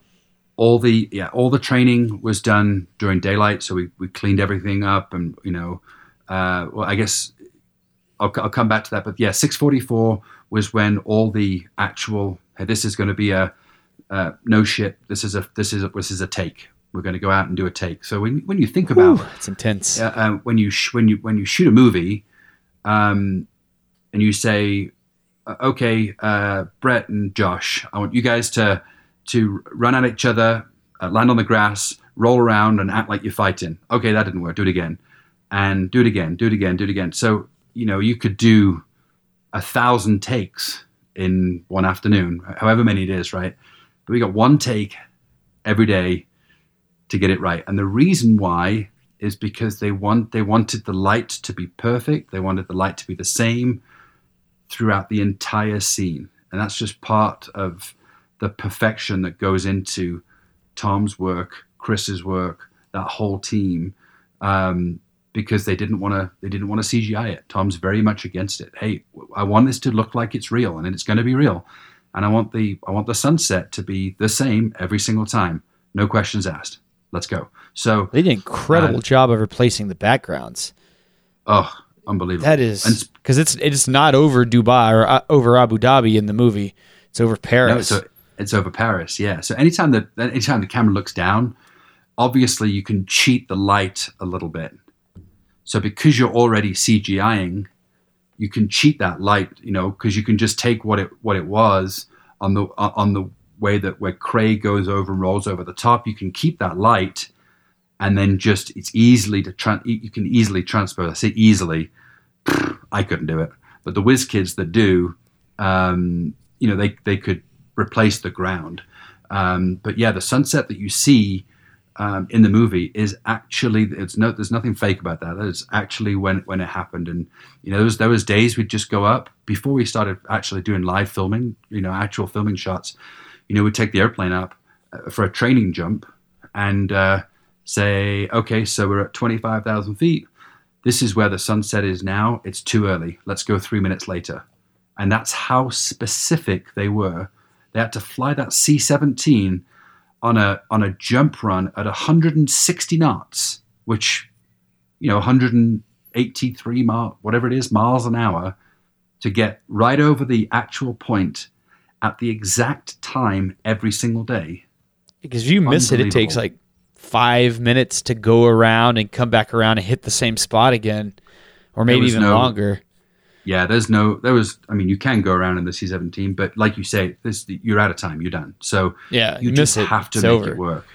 all the yeah all the training was done during daylight. So we, we cleaned everything up and you know uh, well i guess I'll, I'll come back to that. But yeah 644 was when all the actual hey, this is going to be a uh, no shit this is a this is a, this is a take we're going to go out and do a take so when, when you think about It's intense. uh, um, when you sh- when you when you shoot a movie, um, and you say, uh, "Okay, uh, Brett and Josh, I want you guys to to run at each other, uh, land on the grass, roll around, and act like you're fighting." Okay, that didn't work. Do it again, and do it again, do it again, do it again. So you know you could do a thousand takes in one afternoon, however many it is, right? But we got one take every day to get it right. And the reason why is because they want they wanted the light to be perfect. They wanted the light to be the same throughout the entire scene. And that's just part of the perfection that goes into Tom's work, Chris's work, that whole team. Um, because they didn't want to they didn't want to CGI it. Tom's very much against it. Hey, I want this to look like it's real, and it's going to be real, and I want the I want the sunset to be the same every single time, no questions asked. Let's go. So They did an incredible Uh, job of replacing the backgrounds. oh, unbelievable. That is because it's it's not over Dubai or uh, over Abu Dhabi in the movie. It's over No, Paris. so it's over Paris, yeah. So anytime that anytime the camera looks down, obviously you can cheat the light a little bit. So because you're already CGIing, you can cheat that light, you know, because you can just take what it what it was on the on the way that where Craig goes over and rolls over the top. You can keep that light, and then just it's easily to tran you can easily transpose. I say easily. I couldn't do it, but the whiz kids that do, um, you know, they they could replace the ground. Um, but yeah, the sunset that you see um, in the movie is actually it's no there's nothing fake about that. Is actually when when it happened. And you know, there was there was days we'd just go up before we started actually doing live filming. You know, actual filming shots. You know, we'd take the airplane up uh, for a training jump and uh, say, okay, so we're at twenty five thousand feet. This is where the sunset is now. It's too early. Let's go three minutes later. And that's how specific they were. They had to fly that C 17 on a on a jump run at 160 knots, which you know 183 mile whatever it is miles an hour, to get right over the actual point at the exact time every single day. because if you miss it, it takes like five minutes to go around and come back around and hit the same spot again, or maybe even no- longer. Yeah, there's no there was I mean you can go around in the C-17, but like you say, this you're out of time, you're done. So Yeah, you you just it, have to it's make over. it work.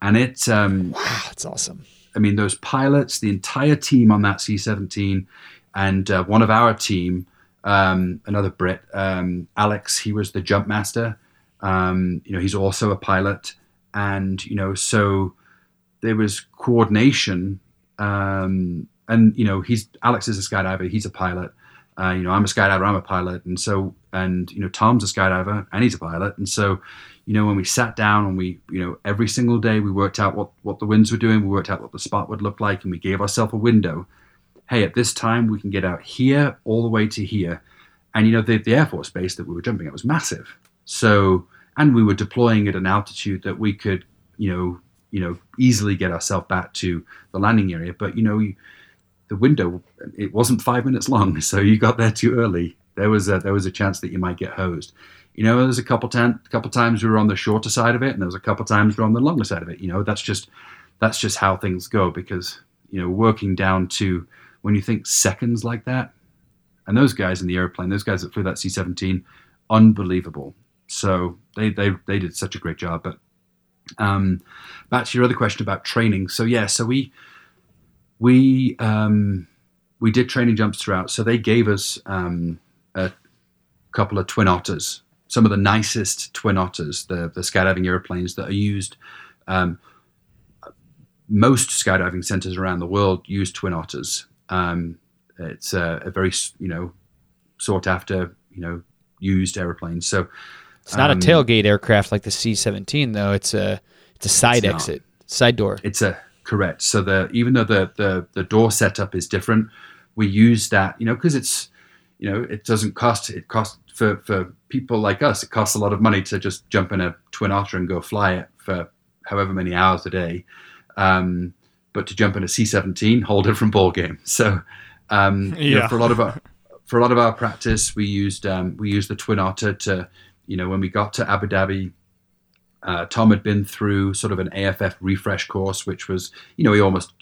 And it um Wow, that's awesome. I mean, those pilots, the entire team on that C 17, and uh, one of our team, um, another Brit, um, Alex, he was the jump master. Um, you know, he's also a pilot. And, you know, so there was coordination. Um, and, you know, he's Alex is a skydiver, he's a pilot. Uh, you know, I'm a skydiver, I'm a pilot. And so, and, you know, Tom's a skydiver and he's a pilot. And so, you know, when we sat down and we, you know, every single day we worked out what, what the winds were doing, we worked out what the spot would look like, and we gave ourselves a window. Hey, at this time we can get out here all the way to here. And, you know, the, the Air Force base that we were jumping at was massive. So, and we were deploying at an altitude that we could, you know, you know, easily get ourselves back to the landing area. But, you know, you, the window, it wasn't five minutes long. So you got there too early. There was a, there was a chance that you might get hosed you know, there's a couple time, couple times we were on the shorter side of it, and there was a couple times we were on the longer side of it. You know, that's just that's just how things go because you know, working down to when you think seconds like that, and those guys in the airplane, those guys that flew that C-17, unbelievable. So they they they did such a great job. But um, back to your other question about training. So yeah, so we we um, we did training jumps throughout. So they gave us um, a couple of twin otters, some of the nicest twin otters, the the skydiving airplanes that are used. Um, most skydiving centers around the world use twin otters. Um, it's a, a very you know sought after you know used airplane. So It's not Um, a tailgate aircraft like the C-17 though. It's a it's a side It's not. exit, side door. It's a correct. So the even though the the the door setup is different, we use that you know because it's you know it doesn't cost it costs for for people like us it costs a lot of money to just jump in a twin otter and go fly it for however many hours a day. Um, but to jump in a C seventeen, whole different ball game. So um, you know, Yeah. for a lot of our for a lot of our practice, we used um, we used the twin otter to you know when we got to Abu Dhabi. Uh, Tom had been through sort of an AFF refresh course, which was, you know, he almost.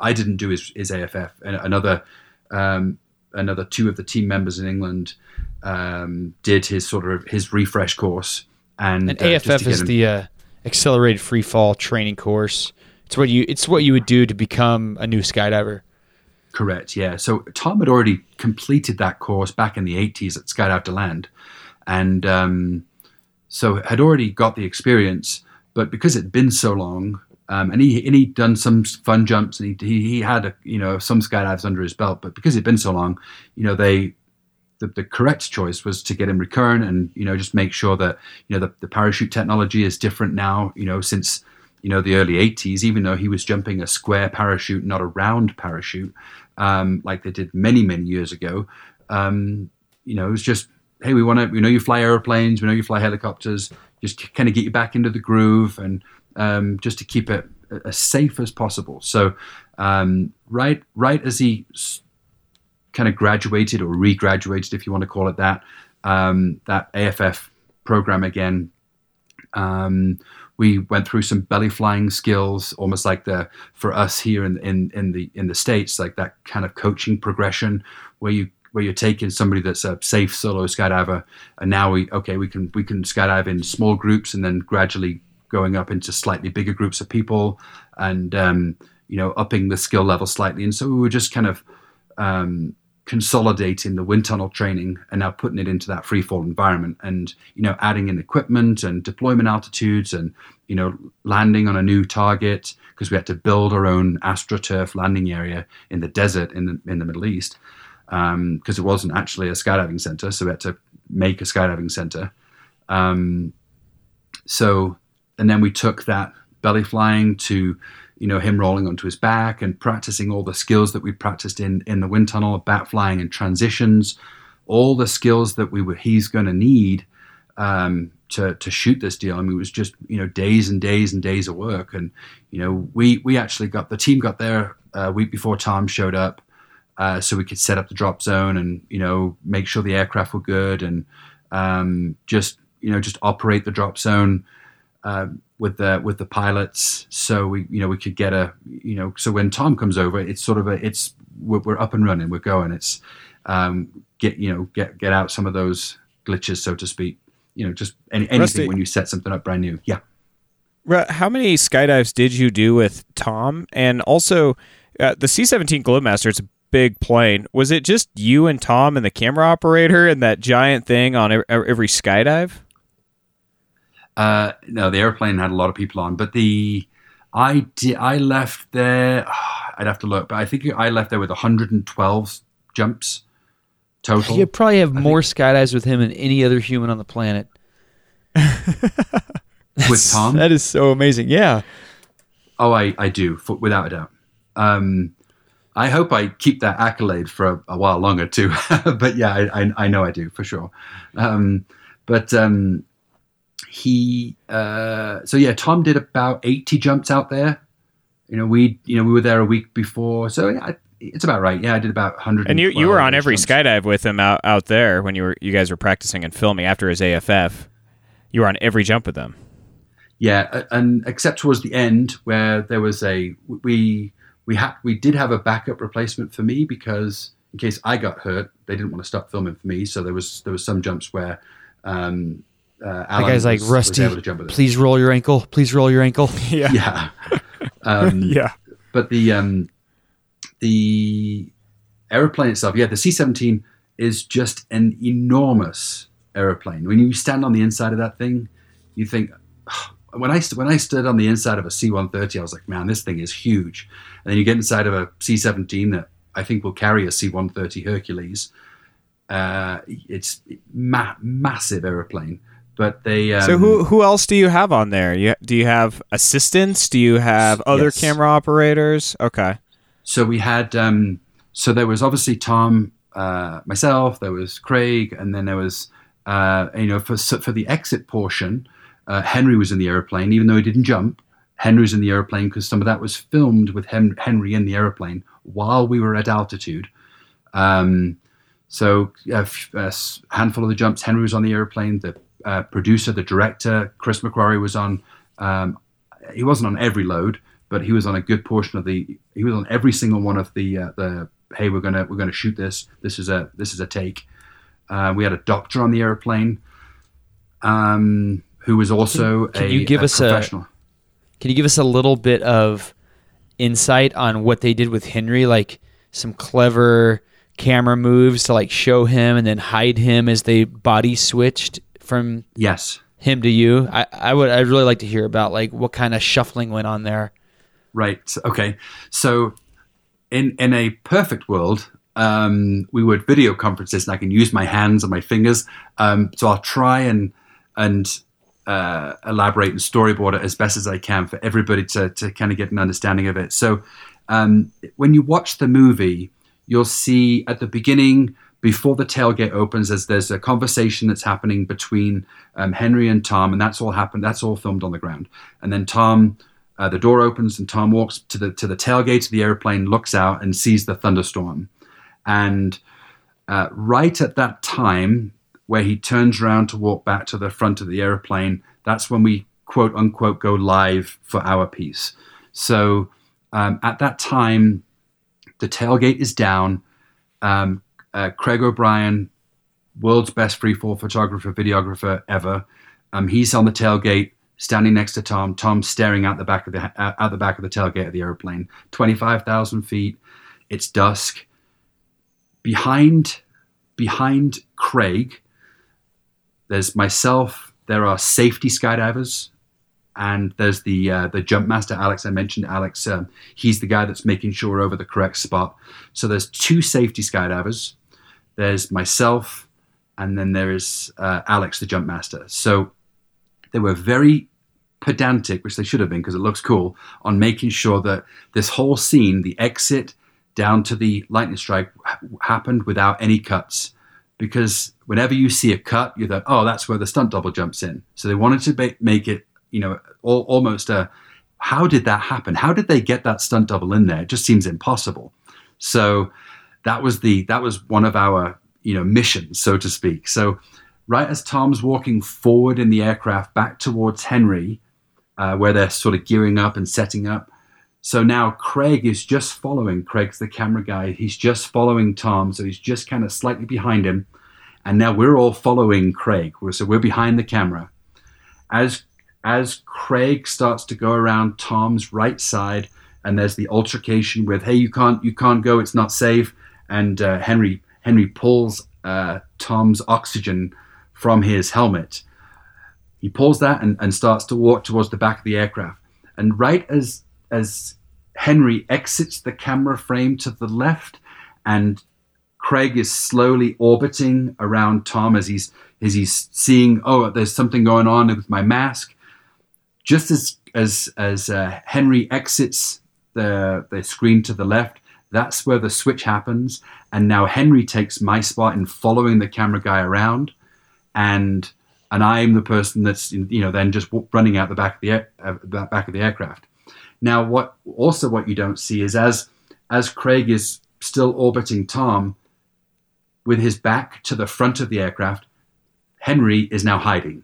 I didn't do his, his AFF. And another, um, another two of the team members in England um, did his sort of his refresh course. And, And uh, AFF is him- the uh, accelerated free fall training course. It's what you it's what you would do to become a new skydiver. Correct. Yeah. So Tom had already completed that course back in the 80s at Skydive DeLand, and um, so had already got the experience. But because it'd been so long, um, and he and he'd done some fun jumps, and he, he had a, you know some skydives under his belt. But because it'd been so long, you know they. The, the correct choice was to get him recurrent and you know just make sure that you know the, the parachute technology is different now you know since you know the early 80s even though he was jumping a square parachute not a round parachute um, like they did many many years ago um, you know it was just hey we want to we know you fly airplanes we know you fly helicopters just kind of get you back into the groove and um, just to keep it as safe as possible. So um, right right as he kind of graduated or regraduated if you want to call it that um, that AFF program again um, we went through some belly flying skills, almost like the for us here in in in the in the states, like that kind of coaching progression where you where you're taking somebody that's a safe solo skydiver, and now we okay we can we can skydive in small groups and then gradually going up into slightly bigger groups of people, and um, you know upping the skill level slightly. And so we were just kind of um, consolidating the wind tunnel training and now putting it into that free fall environment and you know adding in equipment and deployment altitudes and you know landing on a new target because we had to build our own astroturf landing area in the desert in the in the Middle East because it wasn't actually a skydiving center so we had to make a skydiving center. Um, so and then we took that belly flying to you know him rolling onto his back and practicing all the skills that we practiced in in the wind tunnel bat flying and transitions all the skills that we were he's going to need um, to to shoot this deal. I mean it was just you know days and days and days of work. And you know we we actually got the team got there a week before Tom showed up uh, so we could set up the drop zone and you know make sure the aircraft were good and um, just you know just operate the drop zone uh, with the with the pilots. So we you know we could get a you know so when Tom comes over it's sort of a it's we're, we're up and running we're going. It's um, get you know get get out some of those glitches so to speak. You know just any, anything Rusty- when you set something up brand new. Yeah. How many skydives did you do with Tom? And also, uh, the C 17 Globemaster, it's a big plane. Was it just you and Tom and the camera operator and that giant thing on every skydive? Uh, no, the airplane had a lot of people on, but the I did I left there. I'd have to look, but I think I left there with 112 jumps total. You probably have more skydives with him than any other human on the planet. with Tom. That is so amazing. Yeah. Oh, I, I do, for, without a doubt. Um, I hope I keep that accolade for a, a while longer too. but yeah, I, I, I know I do for sure. Um, but um, he, uh, so yeah, Tom did about 80 jumps out there. You know, we, you know, we were there a week before, so yeah, I- it's about right. Yeah, I did about 100. And you, you were on every skydive with him out, out there when you were you guys were practicing and filming after his AFF. You were on every jump with him. Yeah, and except towards the end where there was a we we had we did have a backup replacement for me because in case I got hurt, they didn't want to stop filming for me. So there was there was some jumps where um, uh, That Alan guy's like, was, was Rusty, able to jump with please roll your ankle. Please roll your ankle. Yeah, um, Yeah. but the um, the aeroplane itself, yeah, the C seventeen is just an enormous aeroplane. When you stand on the inside of that thing, you think. When I st- when I stood on the inside of a C one thirty, I was like, man, this thing is huge. And then you get inside of a C seventeen that I think will carry a C one thirty Hercules. Uh, it's ma- massive aeroplane, but they um, so who who else do you have on there? You, do you have assistants? Do you have other Yes. camera operators? Okay. so we had um, so there was obviously Tom, uh, myself, there was Craig, and then there was uh, you know for for the exit portion, uh, Henry was in the airplane, even though he didn't jump. Henry was in the airplane because some of that was filmed with Hen- Henry in the airplane while we were at altitude. Um, so a a handful of the jumps, Henry was on the airplane. The uh, producer, the director, Chris McQuarrie was on. Um, he wasn't on every load, but he was on a good portion of the. He was on every single one of the uh, the. Hey, we're gonna we're gonna shoot this. This is a this is a take. Uh, we had a doctor on the airplane, um, who was also Can a, you give a us a- professional. Can you give us a little bit of insight on what they did with Henry? Like some clever camera moves to like show him and then hide him as they body switched from yes, him to you. I, I would I'd really like to hear about like what kind of shuffling went on there. Right. Okay. So, in in a perfect world, um, we would video conferences, and I can use my hands and my fingers. Um, so I'll try and and uh, elaborate and storyboard it as best as I can for everybody to to kind of get an understanding of it. So um, when you watch the movie, you'll see at the beginning. Before the tailgate opens, as there's a conversation that's happening between um, Henry and Tom, and that's all happened. That's all filmed on the ground. And then Tom, uh, the door opens, and Tom walks to the to the tailgate of the airplane, looks out, and sees the thunderstorm. And uh, right at that time, where he turns around to walk back to the front of the airplane, that's when we quote unquote go live for our piece. So um, at that time, the tailgate is down. Um, uh, Craig O'Brien, world's best freefall photographer, videographer ever. Um, he's on the tailgate, standing next to Tom. Tom staring out the back of the uh, out the back of the tailgate of the airplane. Twenty five thousand feet. It's dusk. Behind behind Craig, there's myself. There are safety skydivers, and there's the uh, the jump master Alex. I mentioned Alex. Um, he's the guy that's making sure we're over the correct spot. So there's two safety skydivers. There's myself, and then there is uh, Alex, the jump master. So they were very pedantic, which they should have been because it looks cool, on making sure that this whole scene, the exit down to the lightning strike, ha- happened without any cuts. Because whenever you see a cut, you thought, oh, that's where the stunt double jumps in. So they wanted to make it, you know, all, almost a how did that happen? How did they get that stunt double in there? It just seems impossible. So that was the that was one of our you know missions, so to speak. So right as Tom's walking forward in the aircraft back towards Henry, uh, where they're sort of gearing up and setting up. So now Craig is just following. Craig's the camera guy. He's just following Tom, so he's just kind of slightly behind him. And now we're all following Craig. So we're behind the camera. As as Craig starts to go around Tom's right side, and there's the altercation with, "Hey, you can't, you can't go. It's not safe." And uh, Henry Henry pulls uh, Tom's oxygen from his helmet. He pulls that and, and starts to walk towards the back of the aircraft. And right as as Henry exits the camera frame to the left, and Craig is slowly orbiting around Tom as he's as he's seeing, oh, there's something going on with my mask. Just as as as uh, Henry exits the the screen to the left, that's where the switch happens, and now Henry takes my spot in following the camera guy around, and and I'm the person that's you know then just running out the back of the air, uh, back of the aircraft. Now, what also what you don't see is as as Craig is still orbiting Tom with his back to the front of the aircraft, Henry is now hiding.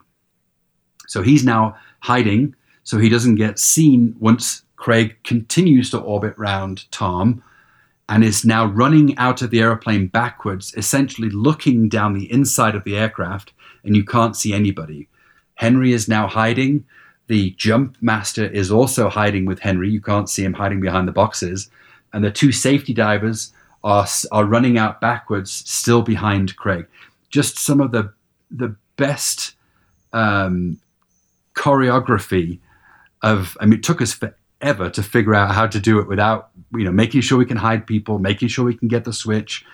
So he's now hiding so he doesn't get seen once Craig continues to orbit round Tom and is now running out of the airplane backwards, essentially looking down the inside of the aircraft, and you can't see anybody. Henry is now hiding. The jump master is also hiding with Henry. You can't see him hiding behind the boxes. And the two safety divers are, are running out backwards, still behind Craig. Just some of the, the best um, choreography of, I mean, it took us forever to figure out how to do it without, you know, making sure we can hide people, making sure we can get the switch,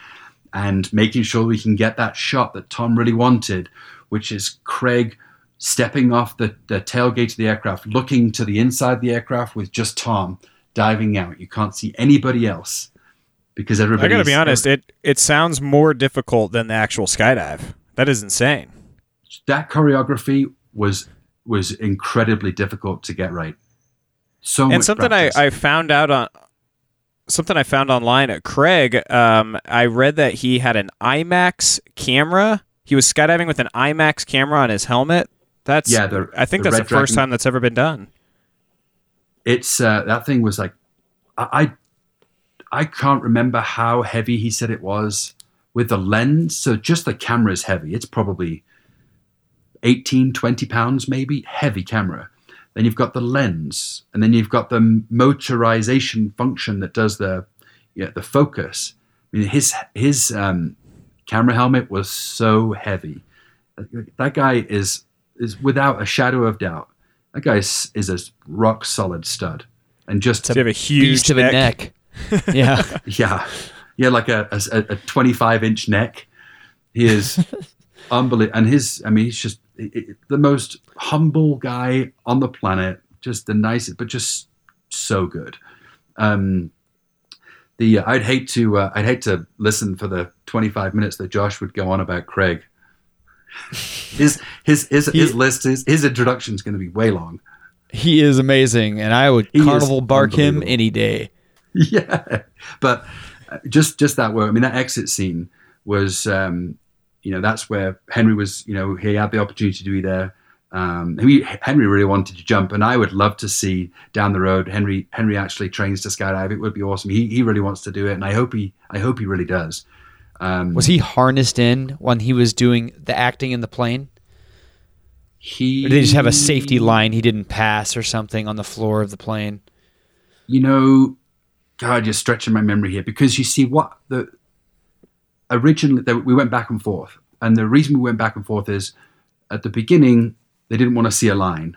and making sure we can get that shot that Tom really wanted, which is Craig stepping off the, the tailgate of the aircraft, looking to the inside of the aircraft with just Tom diving out. You can't see anybody else because everybody. I got to be honest. It it sounds more difficult than the actual skydive. That is insane. That choreography was was incredibly difficult to get right. So and something practice. I, I found out on something I found online. at Craig, um, I read that he had an IMAX camera. He was skydiving with an IMAX camera on his helmet. That's Yeah, the- I think the that's the first Dragon- time that's ever been done. it's uh, that thing was like I, I can't remember how heavy he said it was with the lens. So just the camera is heavy. It's probably 18, 20 pounds maybe. Heavy camera. Then you've got the lens, and then you've got the motorization function that does the yeah, the focus. I mean, his his um, camera helmet was so heavy. That guy is is without a shadow of doubt. That guy is, is a rock solid stud, and just you have a huge a neck. yeah. yeah, yeah, like a a, a 25 inch neck. He is unbelievable, and his I mean, he's just i- i- the most humble guy on the planet, just the nicest, but just so good. Um, the uh, I'd hate to uh, I'd hate to listen for the 25 minutes that Josh would go on about Craig. His his his, his list his, his introduction is going to be way long. He is amazing, and I would He carnival bark him any day. yeah, but uh, just just that word. I mean, that exit scene was, um, you know, that's where Henry was. You know, he had the opportunity to be there. Um, he, Henry really wanted to jump, and I would love to see down the road Henry Henry actually trains to skydive. It would be awesome. He he really wants to do it, and I hope he I hope he really does. Um, Was he harnessed in when he was doing the acting in the plane? he? Or did he just have a safety line he didn't pass or something on the floor of the plane? you know, God, you're stretching my memory here because you see what the originally the, we went back and forth, and the reason we went back and forth is at the beginning they didn't want to see a line.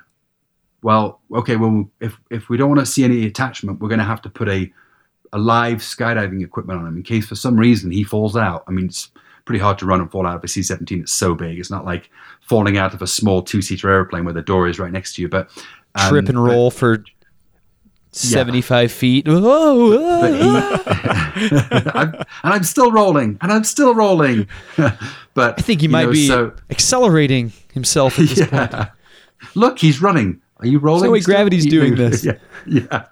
Well, okay, well if if we don't want to see any attachment, we're going to have to put a a live skydiving equipment on him in case for some reason he falls out. I mean, it's pretty hard to run and fall out of a C-17. It's so big. It's not like falling out of a small two-seater airplane where the door is right next to you. But um, Trip and but- roll for 75 feet. Oh. I'm, and I'm still rolling, and I'm still rolling. but I think he might know, be So, accelerating himself at this point. yeah. Look, he's running. Are you rolling? So still? gravity's doing this. Yeah, yeah.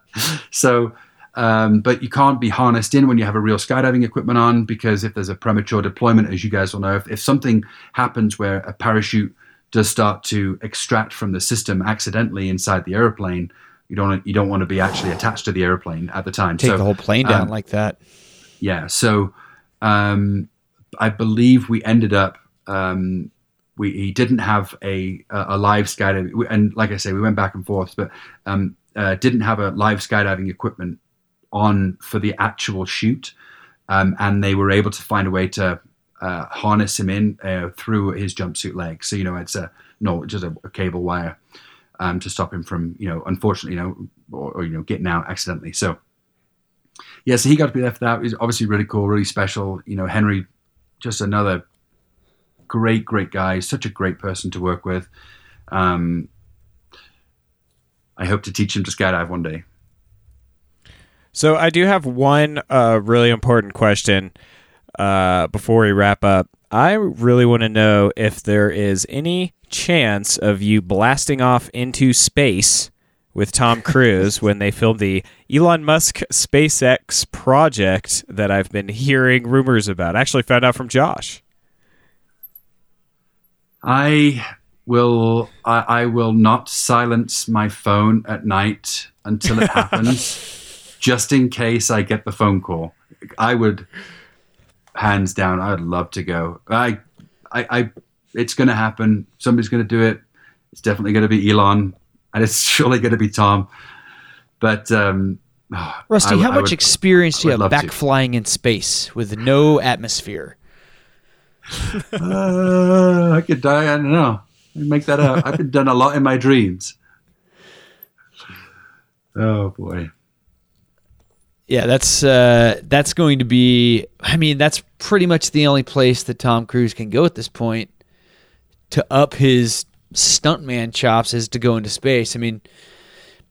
So, um, but you can't be harnessed in when you have a real skydiving equipment on because if there's a premature deployment, as you guys will know, if, if something happens where a parachute does start to extract from the system accidentally inside the airplane, you don't you don't want to be actually attached to the airplane at the time. Take so, the whole plane down um, like that. yeah so um i believe we ended up um we he didn't have a a a live skydiving and like i say we went back and forth but um uh, didn't have a live skydiving equipment on for the actual shoot um and they were able to find a way to uh, harness him in uh, through his jumpsuit leg so you know it's a no just a, a cable wire um to stop him from you know unfortunately you know or, or you know getting out accidentally so yeah, so he got to be left out. He's obviously really cool, really special. You know, Henry, just another great, great guy. Such a great person to work with. Um, I hope to teach him to skydive one day. So I do have one uh, really important question uh, before we wrap up. I really want to know if there is any chance of you blasting off into space with Tom Cruise when they filmed the Elon Musk SpaceX project that I've been hearing rumors about. I actually found out from Josh. I will. I, I will not silence my phone at night until it happens, just in case I get the phone call. I would, hands down, I would love to go. I, I, I it's going to happen. Somebody's going to do it. It's definitely going to be Elon, and it's surely going to be Tom. But um, Rusty, I- how I much would- experience do you have back to. flying in space with no atmosphere? Uh, I could die. I don't know. I make that up. I've been done a lot in my dreams. Oh boy. Yeah, that's uh, that's going to be. I mean, that's pretty much the only place that Tom Cruise can go at this point to up his stuntman chops is to go into space. I mean,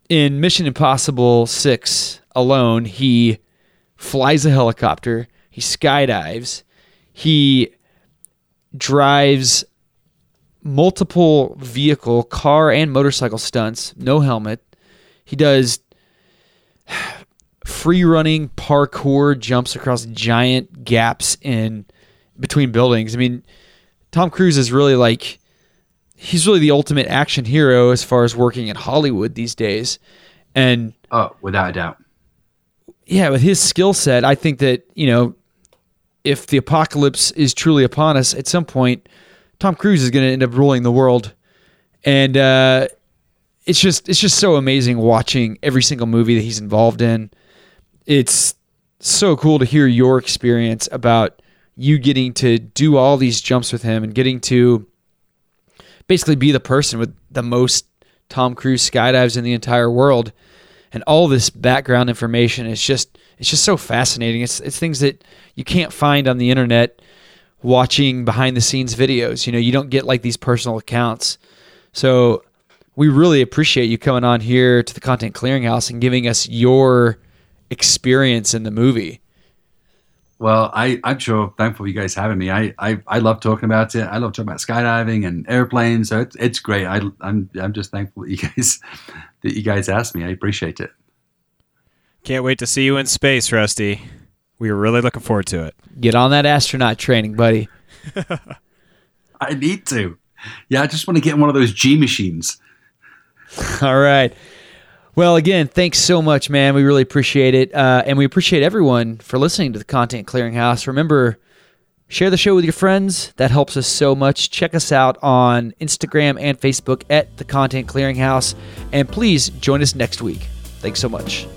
in Mission Impossible Six alone, he flies a helicopter, he skydives, he drives multiple vehicle, car, and motorcycle stunts, no helmet. He does free running parkour jumps across giant gaps in between buildings. I mean, Tom Cruise is really like he's really the ultimate action hero as far as working in Hollywood these days. And Oh, without a doubt. yeah, with his skill set, I think that, you know, if the apocalypse is truly upon us at some point, Tom Cruise is going to end up ruling the world. And uh, it's just it's just so amazing watching every single movie that he's involved in. It's so cool to hear your experience about you getting to do all these jumps with him and getting to basically be the person with the most Tom Cruise skydives in the entire world and all this background information is just it's just so fascinating. It's it's things that you can't find on the internet watching behind the scenes videos. You know, you don't get like these personal accounts. So we really appreciate you coming on here to the Content Clearinghouse and giving us your experience in the movie. Well, I, I'm sure thankful you guys having me. I, I, I love talking about it. I love talking about skydiving and airplanes. So it's, it's great. I, I'm, I'm just thankful that you guys that you guys asked me. I appreciate it. Can't wait to see you in space, Rusty. We are really looking forward to it. Get on that astronaut training, buddy. I need to. Yeah, I just want to get in one of those G machines. All right. Well, again, thanks so much, man. We really appreciate it. Uh, and we appreciate everyone for listening to the Content Clearinghouse. Remember, share the show with your friends. That helps us so much. Check us out on Instagram and Facebook at the Content Clearinghouse. And please join us next week. Thanks so much.